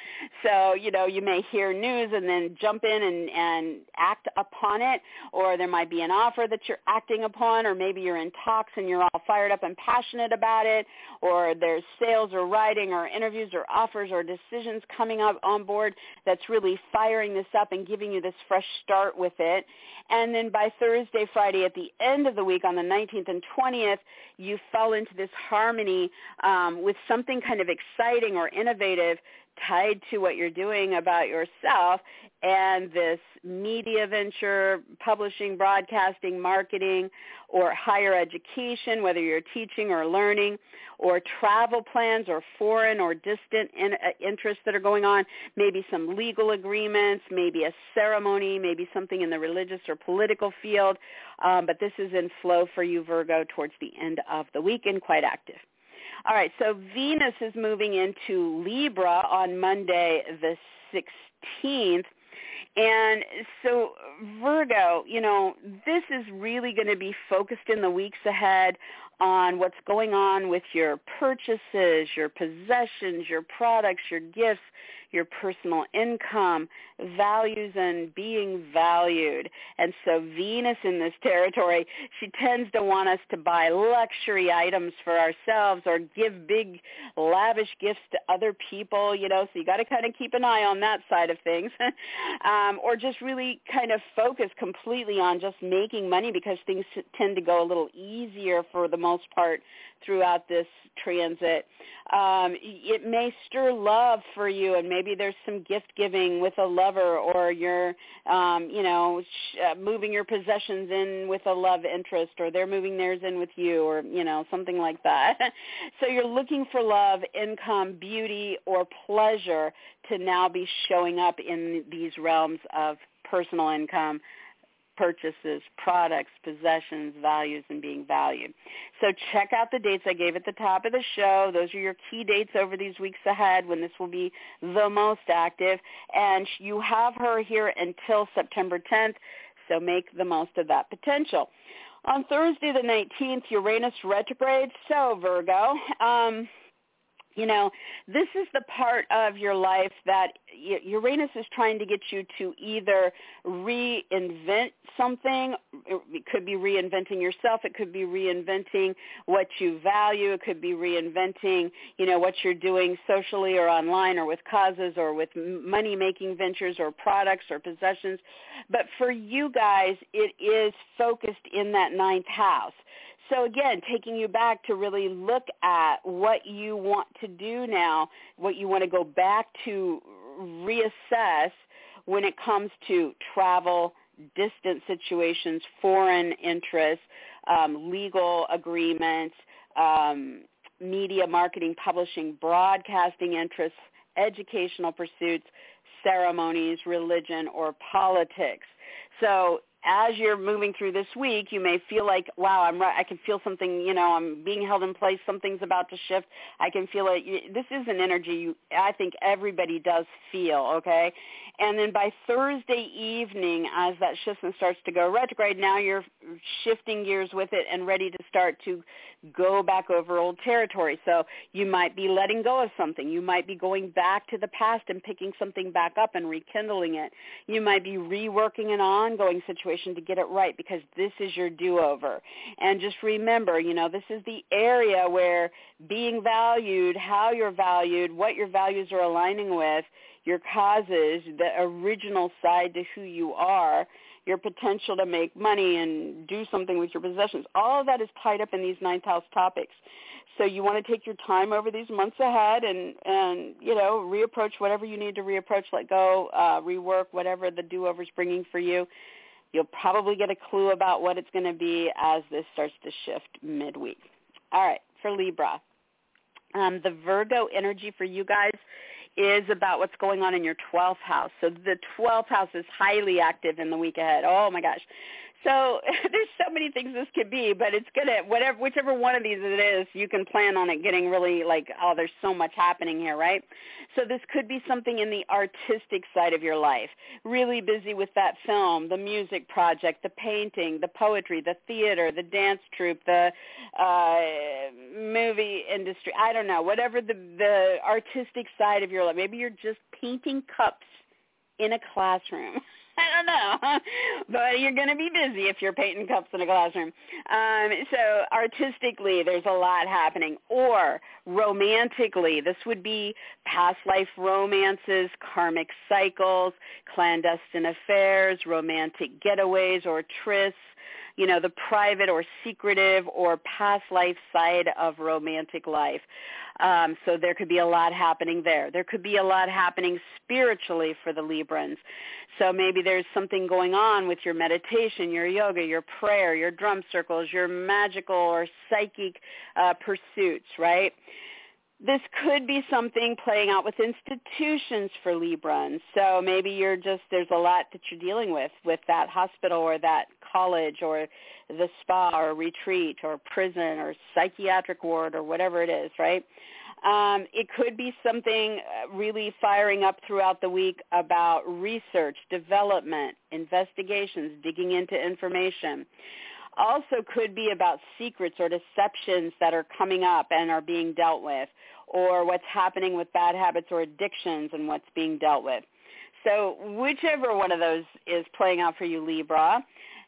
So, you know, you may hear news and then jump in and, and act upon it, or there might be an offer that you're acting upon, or maybe you're in talks and you're all fired up and passionate about it, or there's sales or writing or interviews or offers or decisions coming up on board that's really firing this up and giving you this fresh start with it. And then by Thursday, Friday at the end of the week on the 19th and 20th, you fell into this harmony um, with something kind of exciting or innovative tied to what you're doing about yourself and this media venture, publishing, broadcasting, marketing, or higher education, whether you're teaching or learning, or travel plans or foreign or distant in, uh, interests that are going on, maybe some legal agreements, maybe a ceremony, maybe something in the religious or political field. Um, but this is in flow for you, Virgo, towards the end of the week and quite active. All right, so Venus is moving into Libra on Monday the 16th. And so Virgo, you know, this is really going to be focused in the weeks ahead on what's going on with your purchases, your possessions, your products, your gifts, your personal income, values and being valued. And so Venus in this territory, she tends to want us to buy luxury items for ourselves or give big lavish gifts to other people, you know, so you got to kind of keep an eye on that side of things. (laughs) um, or just really kind of focus completely on just making money because things tend to go a little easier for the most part throughout this transit. Um, it may stir love for you, and maybe there's some gift giving with a lover, or you're, um, you know, sh- uh, moving your possessions in with a love interest, or they're moving theirs in with you, or you know, something like that. (laughs) so you're looking for love, income, beauty, or pleasure to now be showing up in these realms of personal income purchases, products, possessions, values, and being valued. So check out the dates I gave at the top of the show. Those are your key dates over these weeks ahead when this will be the most active. And you have her here until September 10th, so make the most of that potential. On Thursday the 19th, Uranus retrograde. So Virgo, um, you know, this is the part of your life that Uranus is trying to get you to either reinvent something. It could be reinventing yourself. It could be reinventing what you value. It could be reinventing, you know, what you're doing socially or online or with causes or with money-making ventures or products or possessions. But for you guys, it is focused in that ninth house. So again, taking you back to really look at what you want to do now, what you want to go back to reassess when it comes to travel, distant situations, foreign interests, um, legal agreements, um, media, marketing, publishing, broadcasting interests, educational pursuits, ceremonies, religion, or politics. So as you're moving through this week, you may feel like, wow, I'm. I can feel something, you know, I'm being held in place. Something's about to shift. I can feel it. This is an energy you, I think everybody does feel, okay? And then by Thursday evening, as that shift starts to go retrograde, now you're shifting gears with it and ready to start to go back over old territory. So you might be letting go of something. You might be going back to the past and picking something back up and rekindling it. You might be reworking an ongoing situation to get it right because this is your do-over. And just remember, you know, this is the area where being valued, how you're valued, what your values are aligning with, your causes, the original side to who you are, your potential to make money and do something with your possessions. All of that is tied up in these ninth house topics. So you want to take your time over these months ahead and, and you know, reapproach whatever you need to reapproach, let go, uh, rework whatever the do-over is bringing for you. You'll probably get a clue about what it's going to be as this starts to shift midweek. All right, for Libra. Um, the Virgo energy for you guys is about what's going on in your 12th house. So the 12th house is highly active in the week ahead. Oh my gosh. So (laughs) there's so many things this could be, but it's gonna whatever whichever one of these it is, you can plan on it getting really like oh there's so much happening here, right? So this could be something in the artistic side of your life. Really busy with that film, the music project, the painting, the poetry, the theater, the dance troupe, the uh movie industry. I don't know, whatever the the artistic side of your life. Maybe you're just painting cups in a classroom. (laughs) (laughs) I don't know, but you're going to be busy if you're painting cups in a classroom. Um, so artistically, there's a lot happening. Or romantically, this would be past life romances, karmic cycles, clandestine affairs, romantic getaways or trysts, you know, the private or secretive or past life side of romantic life. Um, so there could be a lot happening there. There could be a lot happening spiritually for the Librans. So maybe there's something going on with your meditation, your yoga, your prayer, your drum circles, your magical or psychic uh, pursuits, right? This could be something playing out with institutions for Librans. So maybe you're just there's a lot that you're dealing with with that hospital or that college or the spa or retreat or prison or psychiatric ward or whatever it is, right? Um, it could be something uh, really firing up throughout the week about research, development, investigations, digging into information also could be about secrets or deceptions that are coming up and are being dealt with or what's happening with bad habits or addictions and what's being dealt with. So whichever one of those is playing out for you, Libra,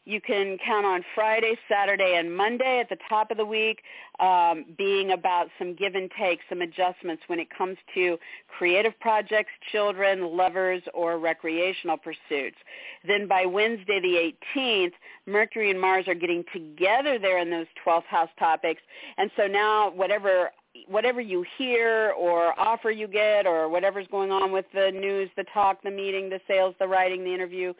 you can count on Friday, Saturday, and Monday at the top of the week um, being about some give and take, some adjustments when it comes to creative projects, children, lovers, or recreational pursuits. Then by Wednesday the 18th, Mercury and Mars are getting together there in those 12th house topics. And so now whatever whatever you hear or offer you get or whatever's going on with the news, the talk, the meeting, the sales, the writing, the interview,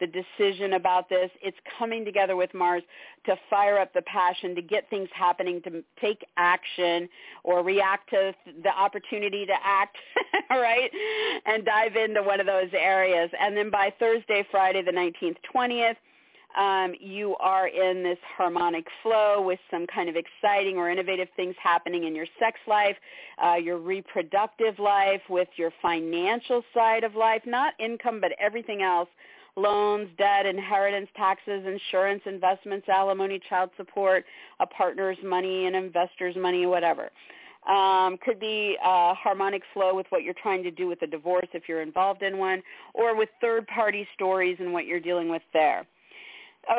the decision about this, it's coming together with Mars to fire up the passion, to get things happening, to take action or react to the opportunity to act, (laughs) right? And dive into one of those areas. And then by Thursday, Friday the 19th, 20th, um, you are in this harmonic flow with some kind of exciting or innovative things happening in your sex life, uh, your reproductive life, with your financial side of life, not income but everything else, loans, debt, inheritance, taxes, insurance, investments, alimony, child support, a partner's money, an investor's money, whatever. Um, could be a harmonic flow with what you're trying to do with a divorce if you're involved in one, or with third-party stories and what you're dealing with there.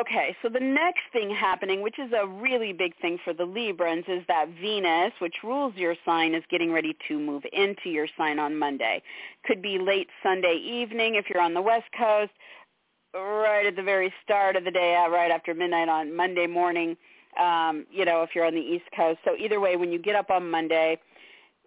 Okay, so the next thing happening, which is a really big thing for the Librans, is that Venus, which rules your sign, is getting ready to move into your sign on Monday. Could be late Sunday evening if you're on the West Coast, right at the very start of the day, uh, right after midnight on Monday morning, um, you know, if you're on the East Coast. So either way, when you get up on Monday,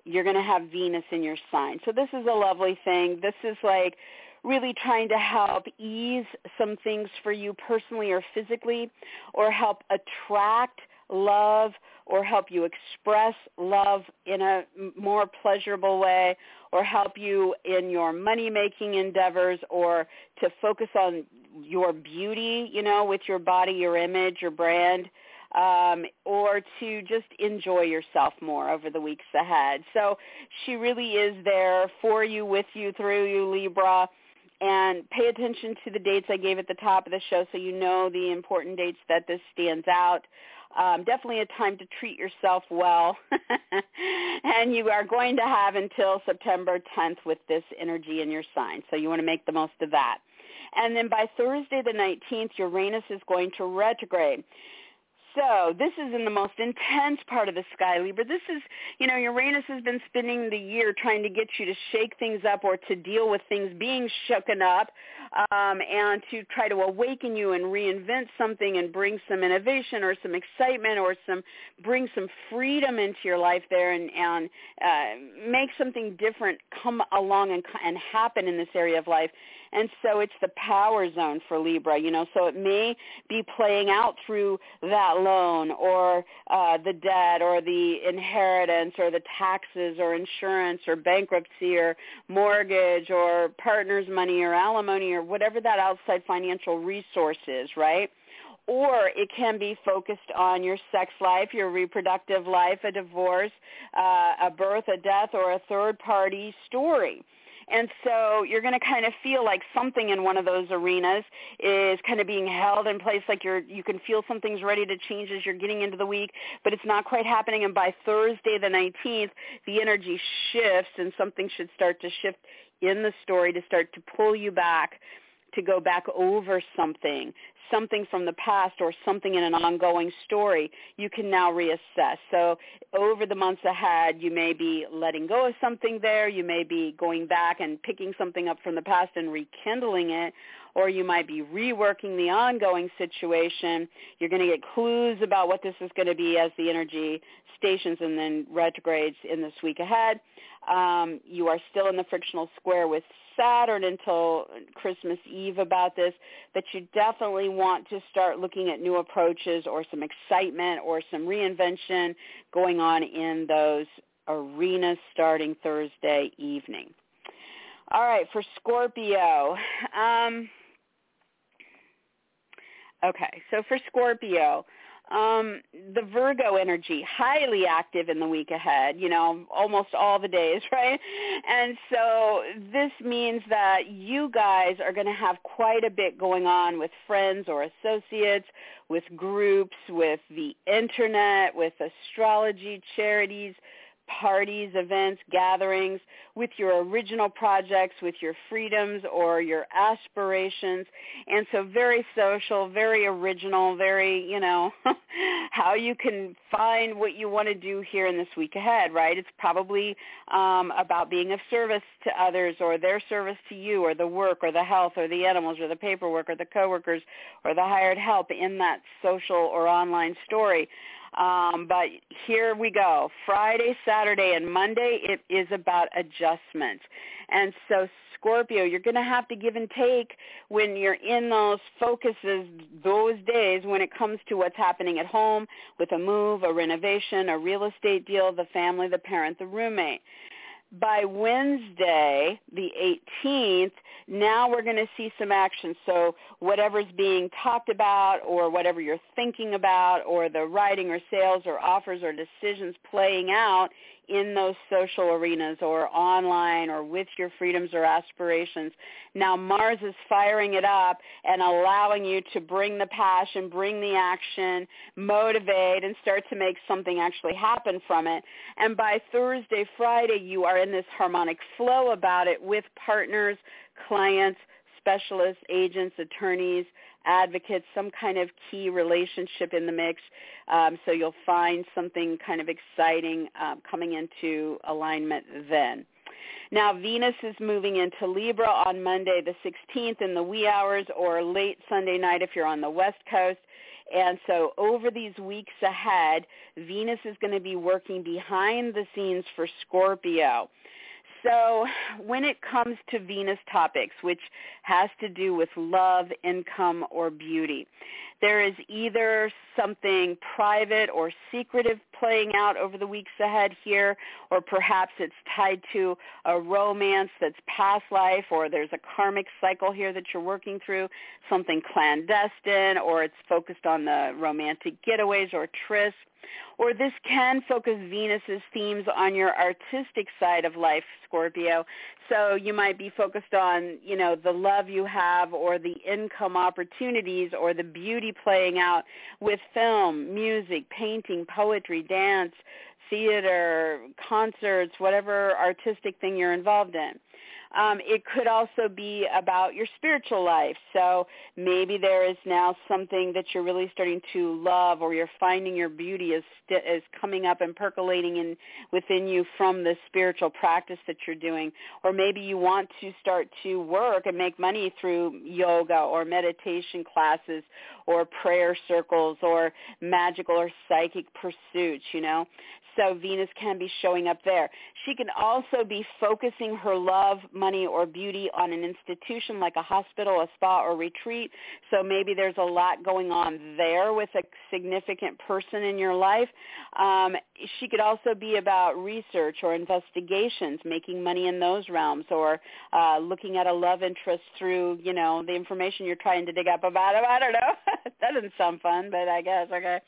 you're going to have Venus in your sign. So this is a lovely thing. This is like really trying to help ease some things for you personally or physically or help attract love or help you express love in a more pleasurable way or help you in your money making endeavors or to focus on your beauty, you know, with your body, your image, your brand, um, or to just enjoy yourself more over the weeks ahead. So she really is there for you, with you, through you, Libra and pay attention to the dates I gave at the top of the show so you know the important dates that this stands out. Um, definitely a time to treat yourself well. (laughs) and you are going to have until September 10th with this energy in your sign. So you want to make the most of that. And then by Thursday the 19th, Uranus is going to retrograde. So this is in the most intense part of the sky, Libra. This is, you know, Uranus has been spending the year trying to get you to shake things up or to deal with things being shooken up um, and to try to awaken you and reinvent something and bring some innovation or some excitement or some bring some freedom into your life there and, and uh, make something different come along and, and happen in this area of life. And so it's the power zone for Libra, you know, so it may be playing out through that loan or uh, the debt or the inheritance or the taxes or insurance or bankruptcy or mortgage or partner's money or alimony or whatever that outside financial resource is, right? or it can be focused on your sex life, your reproductive life, a divorce, uh, a birth, a death, or a third party story. And so you're going to kind of feel like something in one of those arenas is kind of being held in place, like you're you can feel something's ready to change as you're getting into the week, but it's not quite happening. And by Thursday the 19th, the energy shifts, and something should start to shift in the story to start to pull you back to go back over something something from the past or something in an ongoing story, you can now reassess. So over the months ahead, you may be letting go of something there. You may be going back and picking something up from the past and rekindling it, or you might be reworking the ongoing situation. You're going to get clues about what this is going to be as the energy stations and then retrogrades in this week ahead. Um, you are still in the frictional square with Saturn until Christmas Eve about this, that you definitely want to start looking at new approaches or some excitement or some reinvention going on in those arenas starting Thursday evening. All right, for Scorpio. Um, okay, so for Scorpio, um, the Virgo energy, highly active in the week ahead, you know, almost all the days, (laughs) right? And so this means that you guys are going to have quite a bit going on with friends or associates, with groups, with the internet, with astrology, charities, parties, events, gatherings, with your original projects, with your freedoms or your aspirations. And so very social, very original, very, you know, (laughs) how you can find what you want to do here in this week ahead, right? It's probably um, about being of service to others or their service to you or the work or the health or the animals or the paperwork or the coworkers or the hired help in that social or online story. Um, but here we go. Friday, Saturday, and Monday, it is about adjustment. And so Scorpio, you're going to have to give and take when you're in those focuses those days when it comes to what's happening at home with a move, a renovation, a real estate deal, the family, the parent, the roommate by Wednesday, the 18th, now we're going to see some action. So whatever's being talked about or whatever you're thinking about or the writing or sales or offers or decisions playing out in those social arenas or online or with your freedoms or aspirations. Now Mars is firing it up and allowing you to bring the passion, bring the action, motivate, and start to make something actually happen from it. And by Thursday, Friday, you are in this harmonic flow about it with partners, clients, specialists, agents, attorneys, advocates, some kind of key relationship in the mix. Um, so you'll find something kind of exciting um, coming into alignment then. Now Venus is moving into Libra on Monday the 16th in the wee hours or late Sunday night if you're on the West Coast. And so over these weeks ahead, Venus is going to be working behind the scenes for Scorpio. So when it comes to Venus topics, which has to do with love, income, or beauty, there is either something private or secretive playing out over the weeks ahead here, or perhaps it's tied to a romance that's past life, or there's a karmic cycle here that you're working through, something clandestine, or it's focused on the romantic getaways or trysts or this can focus Venus's themes on your artistic side of life, Scorpio. So you might be focused on, you know, the love you have or the income opportunities or the beauty playing out with film, music, painting, poetry, dance, theater, concerts, whatever artistic thing you're involved in. Um, it could also be about your spiritual life. So maybe there is now something that you're really starting to love, or you're finding your beauty is st- is coming up and percolating in within you from the spiritual practice that you're doing. Or maybe you want to start to work and make money through yoga or meditation classes or prayer circles or magical or psychic pursuits. You know, so Venus can be showing up there. She can also be focusing her love, money, or beauty on an institution like a hospital, a spa, or retreat. So maybe there's a lot going on there with a significant person in your life. Um, she could also be about research or investigations, making money in those realms, or uh, looking at a love interest through, you know, the information you're trying to dig up about him. I don't know. (laughs) that doesn't sound fun, but I guess okay.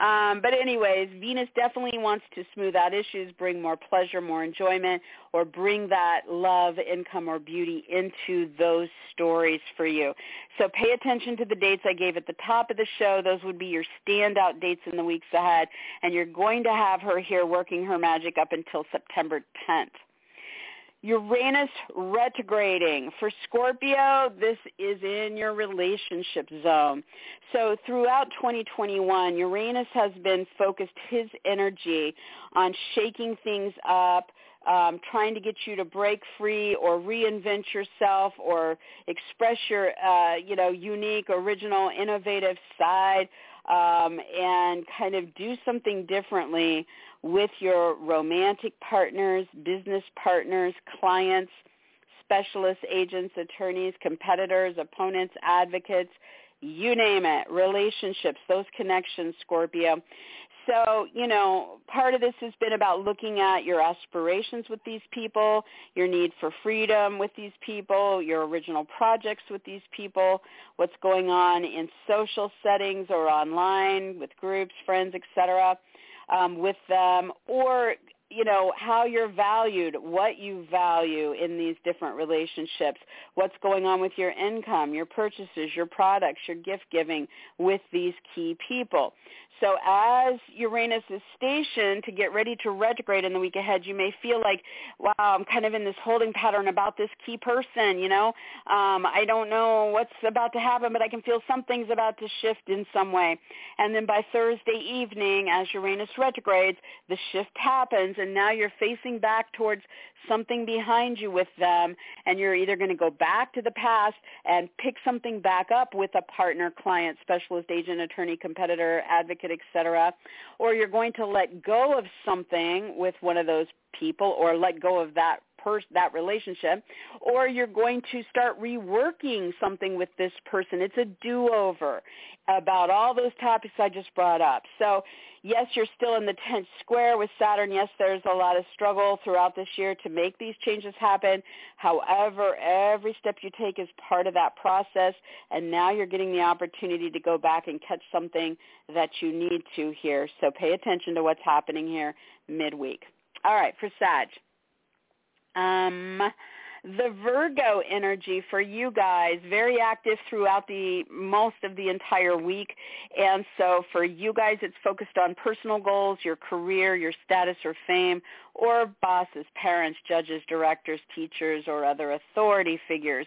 Um, but anyways, Venus definitely wants to smooth out issues, bring more pleasure, more enjoyment, or bring that love, income, or beauty into those stories for you. So pay attention to the dates I gave at the top of the show. Those would be your standout dates in the weeks ahead. And you're going to have her here working her magic up until September 10th. Uranus retrograding. For Scorpio, this is in your relationship zone. So throughout 2021, Uranus has been focused his energy on shaking things up, um, trying to get you to break free or reinvent yourself or express your, uh, you know, unique, original, innovative side um, and kind of do something differently with your romantic partners, business partners, clients, specialists, agents, attorneys, competitors, opponents, advocates, you name it, relationships, those connections, Scorpio. So, you know, part of this has been about looking at your aspirations with these people, your need for freedom with these people, your original projects with these people, what's going on in social settings or online with groups, friends, etc um, with them or you know how you're valued what you value in these different relationships what's going on with your income your purchases your products your gift giving with these key people so as Uranus is stationed to get ready to retrograde in the week ahead, you may feel like, wow, I'm kind of in this holding pattern about this key person, you know. Um, I don't know what's about to happen, but I can feel something's about to shift in some way. And then by Thursday evening, as Uranus retrogrades, the shift happens, and now you're facing back towards something behind you with them, and you're either going to go back to the past and pick something back up with a partner, client, specialist, agent, attorney, competitor, advocate, market, etc. Or you're going to let go of something with one of those people or let go of that person, that relationship, or you're going to start reworking something with this person. It's a do-over about all those topics I just brought up. So yes, you're still in the 10th square with Saturn. Yes, there's a lot of struggle throughout this year to make these changes happen. However, every step you take is part of that process, and now you're getting the opportunity to go back and catch something that you need to here. So pay attention to what's happening here midweek. All right, for Sag. Um, the Virgo energy for you guys, very active throughout the most of the entire week. And so for you guys, it's focused on personal goals, your career, your status or fame, or bosses, parents, judges, directors, teachers, or other authority figures.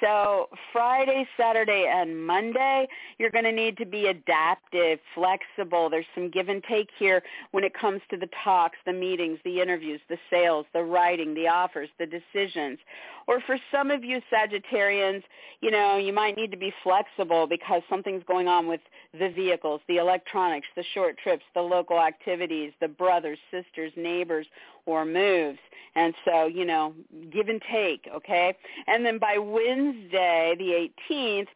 So Friday, Saturday, and Monday, you're going to need to be adaptive, flexible. There's some give and take here when it comes to the talks, the meetings, the interviews, the sales, the writing, the offers, the decisions. Or for some of you Sagittarians, you know, you might need to be flexible because something's going on with the vehicles, the electronics, the short trips, the local activities, the brothers, sisters, neighbors, or moves. And so, you know, give and take, okay? And then by Wednesday, the 18th,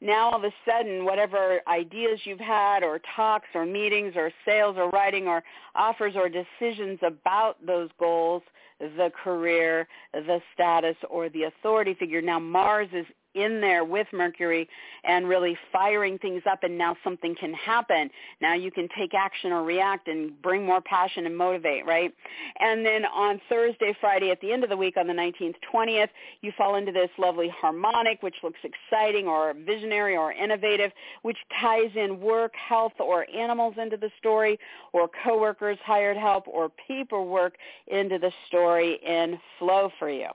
now all of a sudden whatever ideas you've had or talks or meetings or sales or writing or offers or decisions about those goals the career, the status, or the authority figure. Now Mars is in there with Mercury and really firing things up and now something can happen. Now you can take action or react and bring more passion and motivate, right? And then on Thursday, Friday at the end of the week on the 19th, 20th, you fall into this lovely harmonic which looks exciting or visionary or innovative, which ties in work, health, or animals into the story or coworkers, hired help, or paperwork into the story in flow for you.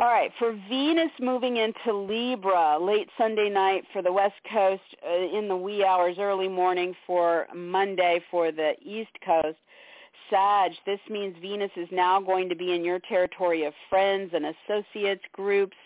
All right, for Venus moving into Libra late Sunday night for the West Coast, uh, in the wee hours, early morning for Monday for the East Coast. Sag, this means Venus is now going to be in your territory of friends and associates, groups,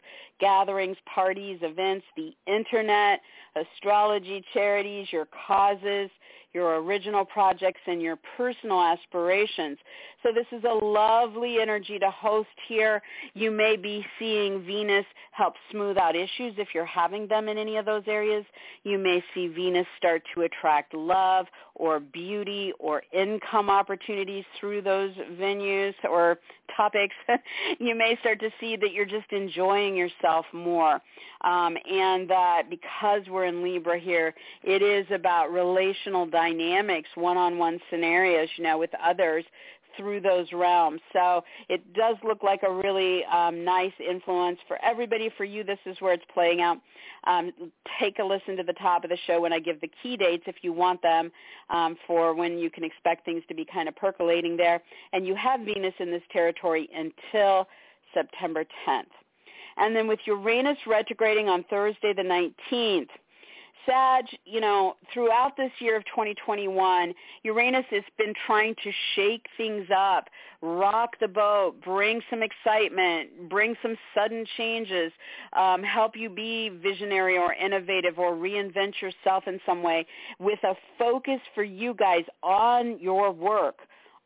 gatherings, parties, events, the internet, astrology, charities, your causes, your original projects, and your personal aspirations. So this is a lovely energy to host here. You may be seeing Venus help smooth out issues if you're having them in any of those areas. You may see Venus start to attract love or beauty or income opportunities through those venues or topics. (laughs) you may start to see that you're just enjoying yourself more. Um, and that because we're in Libra here, it is about relational dynamics, one-on-one scenarios, you know, with others through those realms. So it does look like a really um, nice influence for everybody. For you, this is where it's playing out. Um, take a listen to the top of the show when I give the key dates if you want them um, for when you can expect things to be kind of percolating there. And you have Venus in this territory until September 10th. And then with Uranus retrograding on Thursday the 19th, Sag, you know, throughout this year of 2021, Uranus has been trying to shake things up, rock the boat, bring some excitement, bring some sudden changes, um, help you be visionary or innovative or reinvent yourself in some way with a focus for you guys on your work,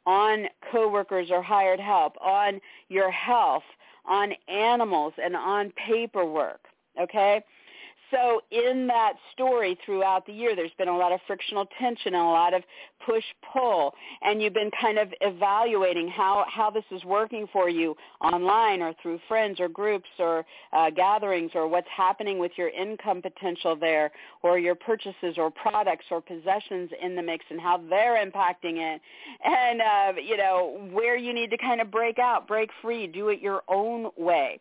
on coworkers or hired help, on your health, on animals, and on paperwork. Okay? So in that story throughout the year, there's been a lot of frictional tension and a lot of push-pull, and you've been kind of evaluating how, how this is working for you online or through friends or groups or uh, gatherings or what's happening with your income potential there or your purchases or products or possessions in the mix and how they're impacting it and, uh, you know, where you need to kind of break out, break free, do it your own way.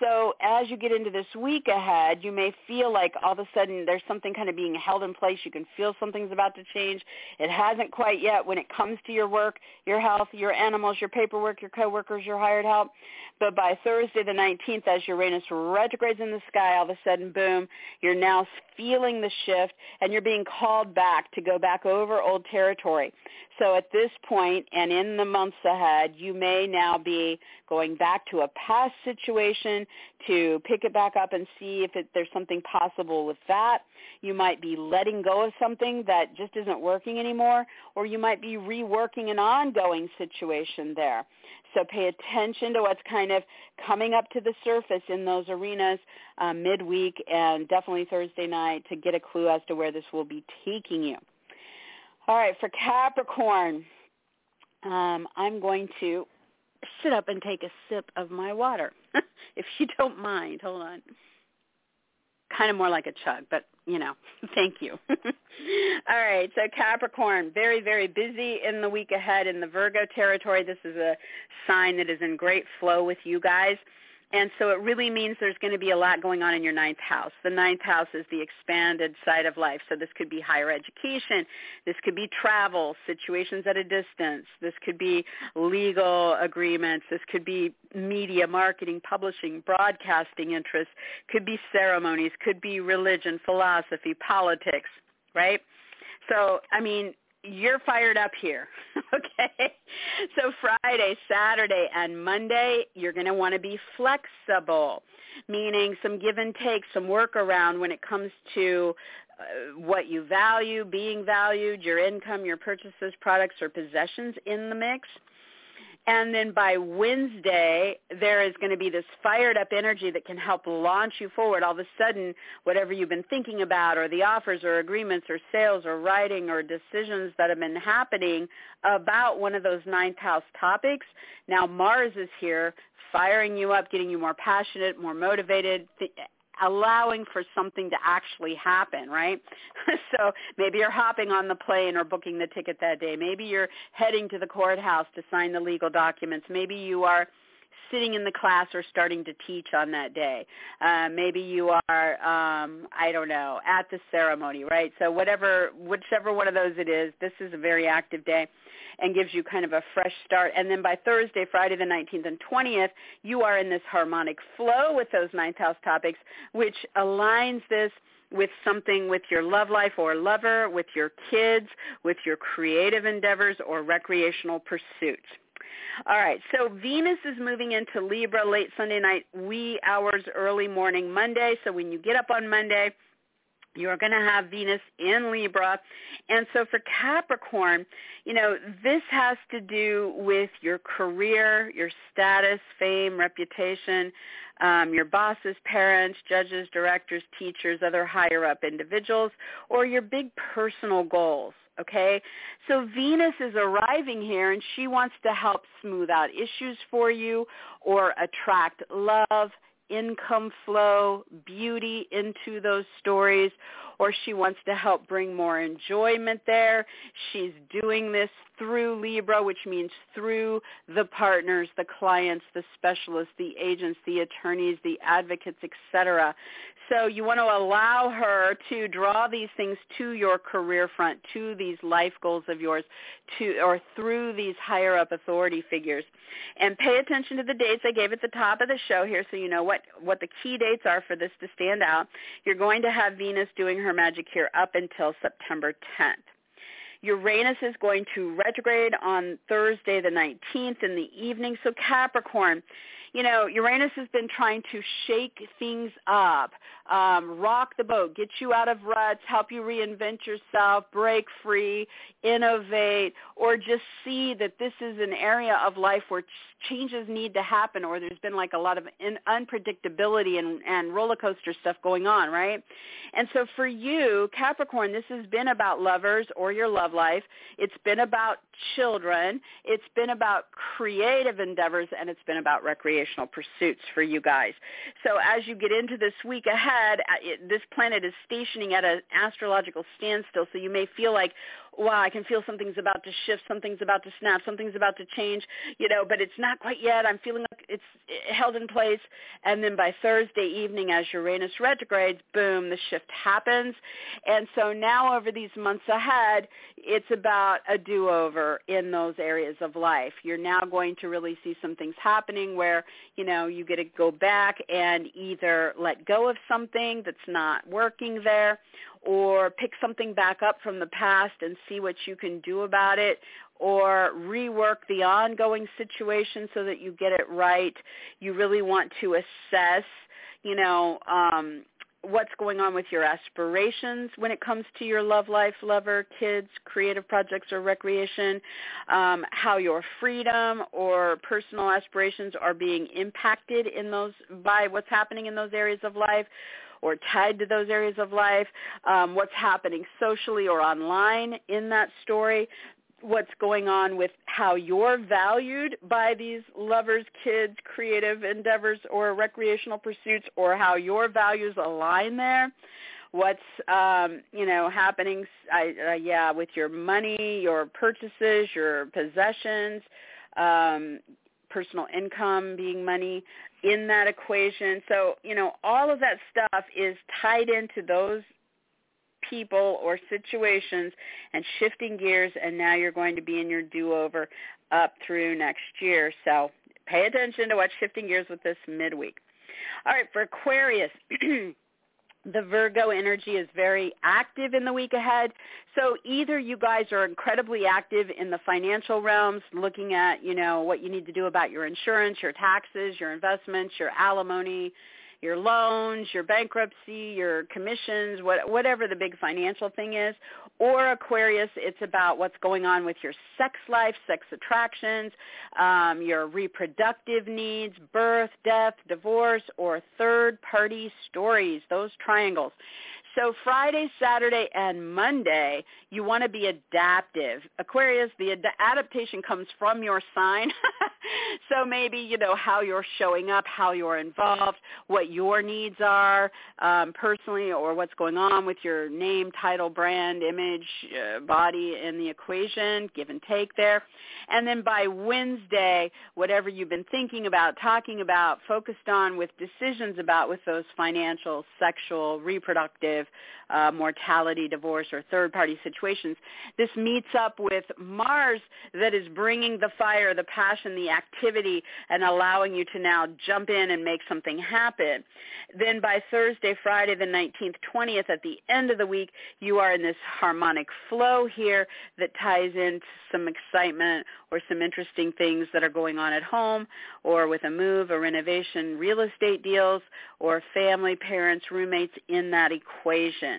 So as you get into this week ahead, you may feel like all of a sudden there's something kind of being held in place. You can feel something's about to change. It hasn't quite yet when it comes to your work, your health, your animals, your paperwork, your coworkers, your hired help. But by Thursday the 19th, as Uranus retrogrades in the sky, all of a sudden, boom, you're now feeling the shift and you're being called back to go back over old territory. So at this point and in the months ahead, you may now be going back to a past situation to pick it back up and see if it, there's something possible with that. You might be letting go of something that just isn't working anymore, or you might be reworking an ongoing situation there. So pay attention to what's kind of coming up to the surface in those arenas uh, midweek and definitely Thursday night to get a clue as to where this will be taking you. All right, for Capricorn, um, I'm going to sit up and take a sip of my water, (laughs) if you don't mind. Hold on. Kind of more like a chug, but you know, (laughs) thank you. (laughs) All right, so Capricorn, very, very busy in the week ahead in the Virgo territory. This is a sign that is in great flow with you guys. And so it really means there's going to be a lot going on in your ninth house. The ninth house is the expanded side of life. So this could be higher education. This could be travel, situations at a distance. This could be legal agreements. This could be media, marketing, publishing, broadcasting interests. Could be ceremonies. Could be religion, philosophy, politics, right? So, I mean, you're fired up here. (laughs) okay? So Friday, Saturday, and Monday, you're going to want to be flexible, meaning some give and take, some work around when it comes to uh, what you value, being valued, your income, your purchases, products, or possessions in the mix. And then by Wednesday, there is going to be this fired up energy that can help launch you forward. All of a sudden, whatever you've been thinking about or the offers or agreements or sales or writing or decisions that have been happening about one of those ninth house topics, now Mars is here firing you up, getting you more passionate, more motivated, th- allowing for something to actually happen, right? (laughs) so maybe you're hopping on the plane or booking the ticket that day. Maybe you're heading to the courthouse to sign the legal documents. Maybe you are sitting in the class or starting to teach on that day. Uh, maybe you are, um, I don't know, at the ceremony, right? So whatever, whichever one of those it is, this is a very active day and gives you kind of a fresh start. And then by Thursday, Friday the 19th and 20th, you are in this harmonic flow with those ninth house topics, which aligns this with something with your love life or lover, with your kids, with your creative endeavors or recreational pursuits. All right, so Venus is moving into Libra late Sunday night, wee hours, early morning Monday. So when you get up on Monday, you're going to have Venus in Libra. And so for Capricorn, you know, this has to do with your career, your status, fame, reputation, um, your bosses, parents, judges, directors, teachers, other higher up individuals, or your big personal goals. Okay, so Venus is arriving here and she wants to help smooth out issues for you or attract love, income flow, beauty into those stories, or she wants to help bring more enjoyment there. She's doing this through Libra, which means through the partners, the clients, the specialists, the agents, the attorneys, the advocates, etc. So you want to allow her to draw these things to your career front, to these life goals of yours, to or through these higher up authority figures. And pay attention to the dates I gave at the top of the show here so you know what, what the key dates are for this to stand out. You're going to have Venus doing her magic here up until September 10th. Uranus is going to retrograde on Thursday the 19th in the evening. So Capricorn, you know, Uranus has been trying to shake things up, um, rock the boat, get you out of ruts, help you reinvent yourself, break free, innovate, or just see that this is an area of life where changes need to happen or there's been like a lot of in, unpredictability and, and roller coaster stuff going on, right? And so for you, Capricorn, this has been about lovers or your love life. It's been about children. It's been about creative endeavors and it's been about recreational pursuits for you guys. So as you get into this week ahead, uh, this planet is stationing at an astrological standstill. So you may feel like, wow, I can feel something's about to shift, something's about to snap, something's about to change, you know, but it's not quite yet. I'm feeling like it's held in place. And then by Thursday evening, as Uranus retrogrades, boom, the shift happens. And so now over these months ahead, it's about a do-over in those areas of life. You're now going to really see some things happening where, you know, you get to go back and either let go of something that's not working there or pick something back up from the past and see what you can do about it or rework the ongoing situation so that you get it right. You really want to assess, you know, um, what's going on with your aspirations when it comes to your love life, lover, kids, creative projects, or recreation, um, how your freedom or personal aspirations are being impacted in those by what's happening in those areas of life or tied to those areas of life, um, what's happening socially or online in that story, what's going on with how you're valued by these lovers, kids, creative endeavors, or recreational pursuits, or how your values align there, what's um, you know happening. Uh, yeah, with your money, your purchases, your possessions, um, personal income being money in that equation. So you know all of that stuff is tied into those people or situations and shifting gears and now you're going to be in your do-over up through next year. So pay attention to what's shifting gears with this midweek. All right, for Aquarius, (clears throat) the Virgo energy is very active in the week ahead. So either you guys are incredibly active in the financial realms, looking at, you know, what you need to do about your insurance, your taxes, your investments, your alimony, your loans, your bankruptcy, your commissions, what, whatever the big financial thing is. Or Aquarius, it's about what's going on with your sex life, sex attractions, um, your reproductive needs, birth, death, divorce, or third-party stories, those triangles. So Friday, Saturday, and Monday, you want to be adaptive. Aquarius, the ad- adaptation comes from your sign. (laughs) (laughs) so maybe, you know, how you're showing up, how you're involved, what your needs are um, personally or what's going on with your name, title, brand, image, uh, body in the equation, give and take there. And then by Wednesday, whatever you've been thinking about, talking about, focused on with decisions about with those financial, sexual, reproductive, uh, mortality, divorce, or third-party situations. This meets up with Mars that is bringing the fire, the passion, the activity, and allowing you to now jump in and make something happen. Then by Thursday, Friday, the 19th, 20th, at the end of the week, you are in this harmonic flow here that ties into some excitement or some interesting things that are going on at home or with a move, a renovation, real estate deals, or family, parents, roommates in that equation.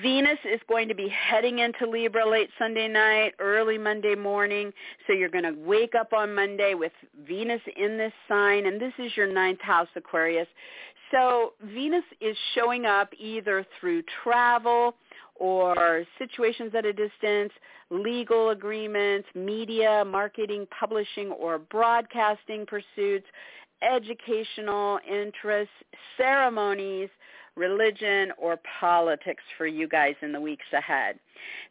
Venus is going to be heading into Libra late Sunday night, early Monday morning. So you're going to wake up on Monday with Venus in this sign, and this is your ninth house, Aquarius. So Venus is showing up either through travel or situations at a distance, legal agreements, media, marketing, publishing, or broadcasting pursuits, educational interests, ceremonies, religion, or politics for you guys in the weeks ahead.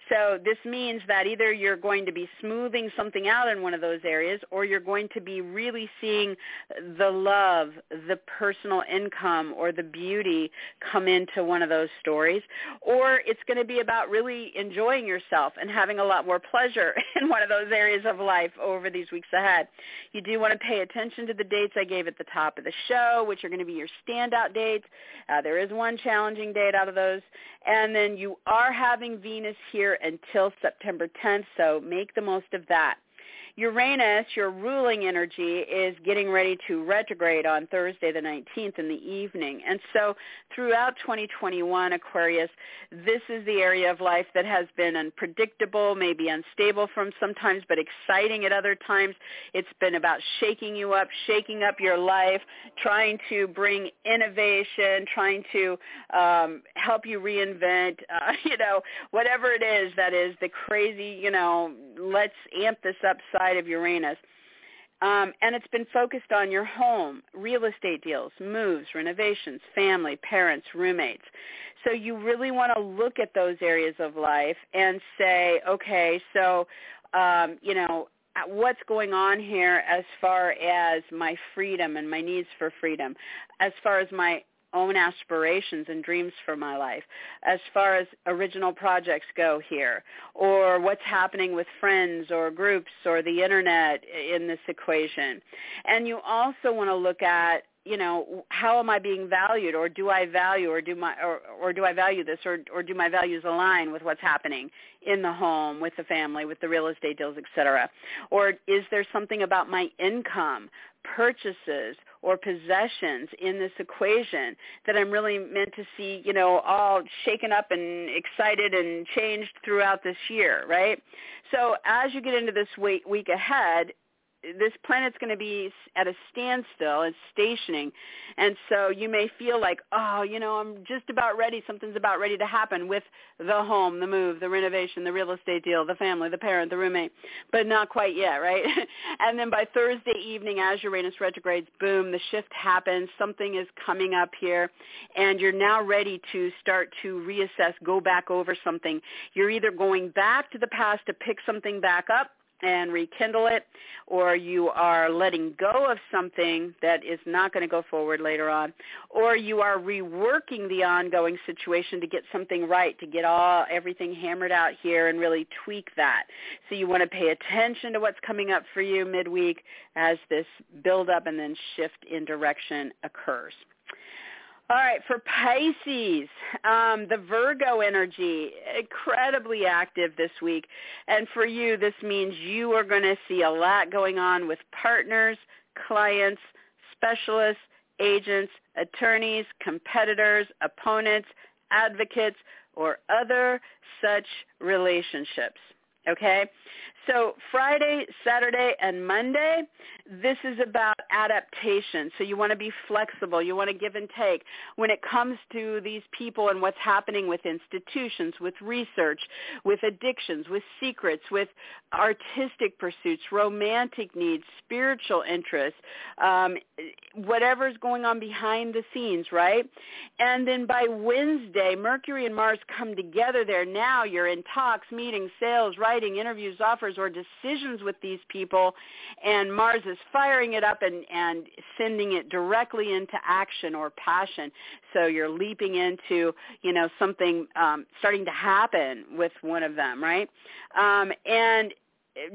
So this means that either you're going to be smoothing something out in one of those areas or you're going to be really seeing the love, the personal income, or the beauty come into one of those stories. Or it's going to be about really enjoying yourself and having a lot more pleasure (laughs) in one of those areas of life over these weeks ahead. You do want to pay attention to the dates I gave at the top of the show, which are going to be your standout dates. Uh, there is one challenging date out of those. And then you are having Venus here until September 10th, so make the most of that. Uranus, your ruling energy, is getting ready to retrograde on Thursday the 19th in the evening. And so throughout 2021, Aquarius, this is the area of life that has been unpredictable, maybe unstable from sometimes, but exciting at other times. It's been about shaking you up, shaking up your life, trying to bring innovation, trying to um, help you reinvent, (laughs) uh, you know, whatever it is that is the crazy, you know, let's amp this up side of Uranus. Um, and it's been focused on your home, real estate deals, moves, renovations, family, parents, roommates. So you really want to look at those areas of life and say, okay, so, um, you know, what's going on here as far as my freedom and my needs for freedom, as far as my own aspirations and dreams for my life as far as original projects go here or what's happening with friends or groups or the internet in this equation. And you also want to look at you know how am i being valued or do i value or do my or, or do i value this or or do my values align with what's happening in the home with the family with the real estate deals etc or is there something about my income purchases or possessions in this equation that I'm really meant to see, you know, all shaken up and excited and changed throughout this year, right? So as you get into this week, week ahead, this planet's going to be at a standstill. It's stationing. And so you may feel like, oh, you know, I'm just about ready. Something's about ready to happen with the home, the move, the renovation, the real estate deal, the family, the parent, the roommate, but not quite yet, right? (laughs) and then by Thursday evening, as Uranus retrogrades, boom, the shift happens. Something is coming up here, and you're now ready to start to reassess, go back over something. You're either going back to the past to pick something back up and rekindle it, or you are letting go of something that is not going to go forward later on, or you are reworking the ongoing situation to get something right, to get all everything hammered out here and really tweak that. So you want to pay attention to what's coming up for you midweek as this build up and then shift in direction occurs. All right, for Pisces, um, the Virgo energy, incredibly active this week. And for you, this means you are going to see a lot going on with partners, clients, specialists, agents, attorneys, competitors, opponents, advocates, or other such relationships. Okay? So Friday, Saturday, and Monday, this is about adaptation. So you want to be flexible. You want to give and take. When it comes to these people and what's happening with institutions, with research, with addictions, with secrets, with artistic pursuits, romantic needs, spiritual interests, um, whatever's going on behind the scenes, right? And then by Wednesday, Mercury and Mars come together there. Now you're in talks, meetings, sales, writing, interviews, offers, offers or decisions with these people and Mars is firing it up and, and sending it directly into action or passion. So you're leaping into, you know, something um, starting to happen with one of them, right? Um, and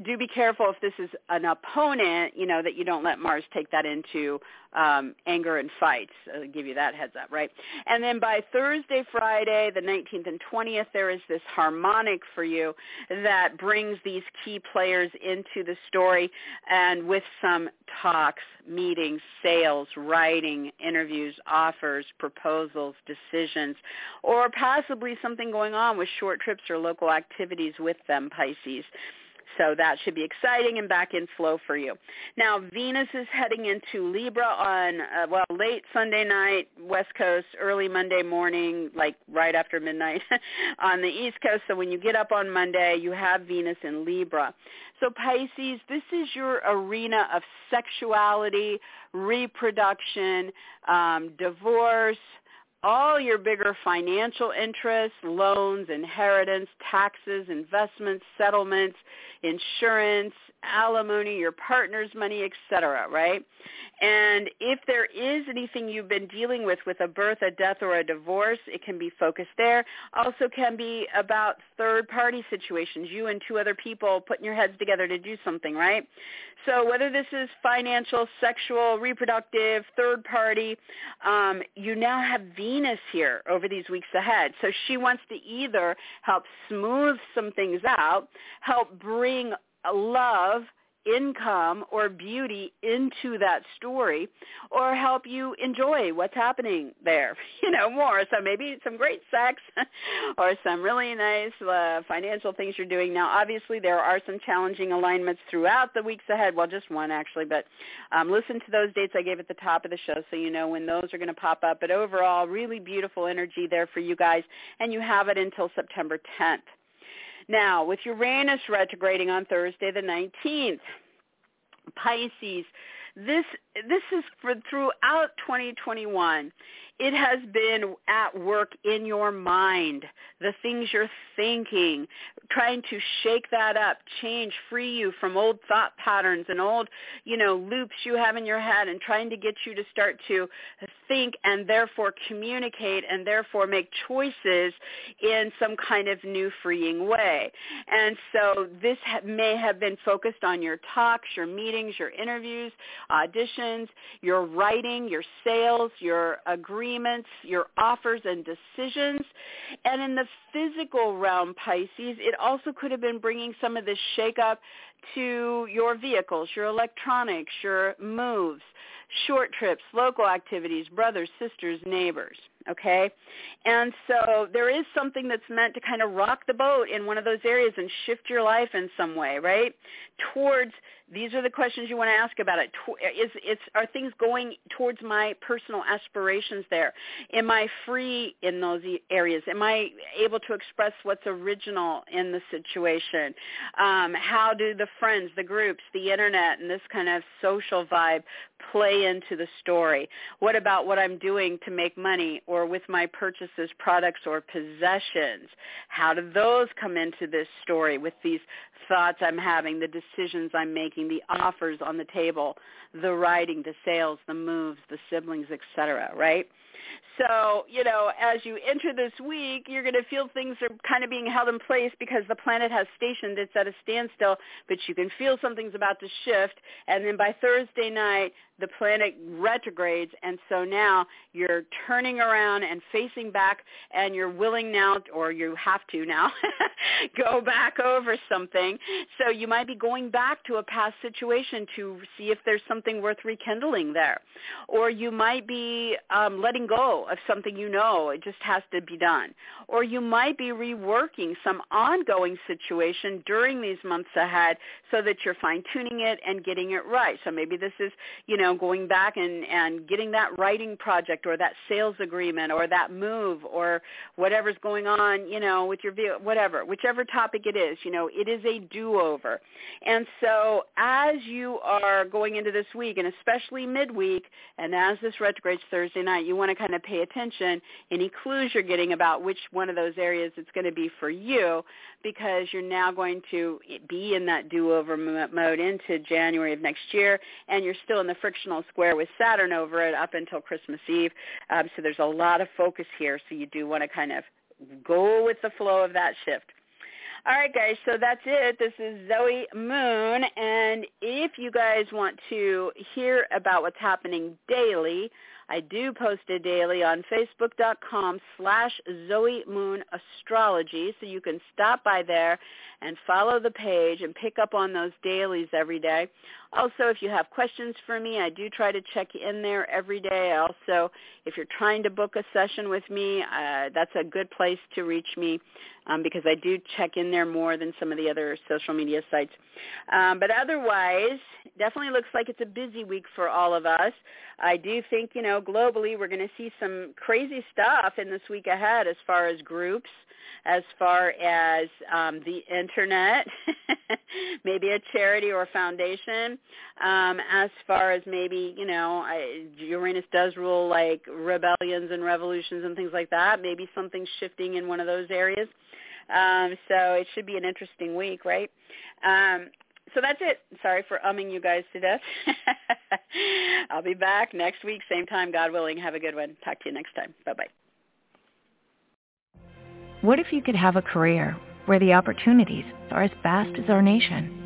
do be careful if this is an opponent, you know, that you don't let Mars take that into um, anger and fights. I'll give you that heads up, right? And then by Thursday, Friday, the 19th and 20th, there is this harmonic for you that brings these key players into the story and with some talks, meetings, sales, writing, interviews, offers, proposals, decisions, or possibly something going on with short trips or local activities with them, Pisces. So that should be exciting and back in flow for you. Now, Venus is heading into Libra on, uh, well, late Sunday night, West Coast, early Monday morning, like right after midnight (laughs) on the East Coast. So when you get up on Monday, you have Venus in Libra. So Pisces, this is your arena of sexuality, reproduction, um, divorce, all your bigger financial interests, loans, inheritance, taxes, investments, settlements, insurance, alimony, your partner's money, etc., right? And if there is anything you've been dealing with with a birth, a death, or a divorce, it can be focused there. Also can be about third-party situations, you and two other people putting your heads together to do something, right? So whether this is financial, sexual, reproductive, third-party, um, you now have Venus here over these weeks ahead. So she wants to either help smooth some things out, help bring love income or beauty into that story or help you enjoy what's happening there, (laughs) you know, more. So maybe some great sex (laughs) or some really nice uh, financial things you're doing. Now, obviously, there are some challenging alignments throughout the weeks ahead. Well, just one actually, but um, listen to those dates I gave at the top of the show so you know when those are going to pop up. But overall, really beautiful energy there for you guys, and you have it until September 10th. Now, with Uranus retrograding on Thursday the 19th, Pisces, this this is for throughout 2021 it has been at work in your mind, the things you're thinking, trying to shake that up, change, free you from old thought patterns and old, you know, loops you have in your head and trying to get you to start to think and therefore communicate and therefore make choices in some kind of new freeing way. And so this may have been focused on your talks, your meetings, your interviews, auditions, your writing, your sales, your agreements, your offers and decisions. And in the physical realm, Pisces, it also could have been bringing some of this shakeup to your vehicles, your electronics, your moves, short trips, local activities, brothers, sisters, neighbors okay? And so there is something that's meant to kind of rock the boat in one of those areas and shift your life in some way, right? Towards these are the questions you want to ask about it. Is are things going towards my personal aspirations there? Am I free in those areas? Am I able to express what's original in the situation? Um, how do the friends, the groups, the internet, and this kind of social vibe play into the story? What about what I'm doing to make money or with my purchases, products, or possessions? How do those come into this story with these thoughts I'm having, the decisions I'm making, the offers on the table, the writing, the sales, the moves, the siblings, etc., right? So, you know, as you enter this week, you're going to feel things are kind of being held in place because the planet has stationed. It's at a standstill, but you can feel something's about to shift. And then by Thursday night, the planet retrogrades and so now you're turning around and facing back and you're willing now or you have to now (laughs) go back over something so you might be going back to a past situation to see if there's something worth rekindling there or you might be um, letting go of something you know it just has to be done or you might be reworking some ongoing situation during these months ahead so that you're fine tuning it and getting it right so maybe this is you know going back and, and getting that writing project or that sales agreement or that move or whatever's going on, you know, with your whatever, whichever topic it is, you know, it is a do-over. And so as you are going into this week, and especially midweek, and as this retrogrades Thursday night, you want to kind of pay attention any clues you're getting about which one of those areas it's going to be for you because you're now going to be in that do-over mode into January of next year, and you're still in the frictional square with Saturn over it up until Christmas Eve. Um, so there's a lot of focus here, so you do want to kind of go with the flow of that shift. All right, guys, so that's it. This is Zoe Moon, and if you guys want to hear about what's happening daily, I do post it daily on facebook.com slash Zoe Moon Astrology, so you can stop by there and follow the page and pick up on those dailies every day. Also, if you have questions for me, I do try to check in there every day. Also, if you're trying to book a session with me, uh, that's a good place to reach me um, because I do check in there more than some of the other social media sites. Um, but otherwise, definitely looks like it's a busy week for all of us. I do think, you know, globally we're going to see some crazy stuff in this week ahead as far as groups as far as um, the internet, (laughs) maybe a charity or a foundation, um, as far as maybe, you know, I, Uranus does rule like rebellions and revolutions and things like that, maybe something shifting in one of those areas. Um, so it should be an interesting week, right? Um, so that's it. Sorry for umming you guys to death. (laughs) I'll be back next week, same time, God willing. Have a good one. Talk to you next time. Bye-bye. What if you could have a career where the opportunities are as vast as our nation,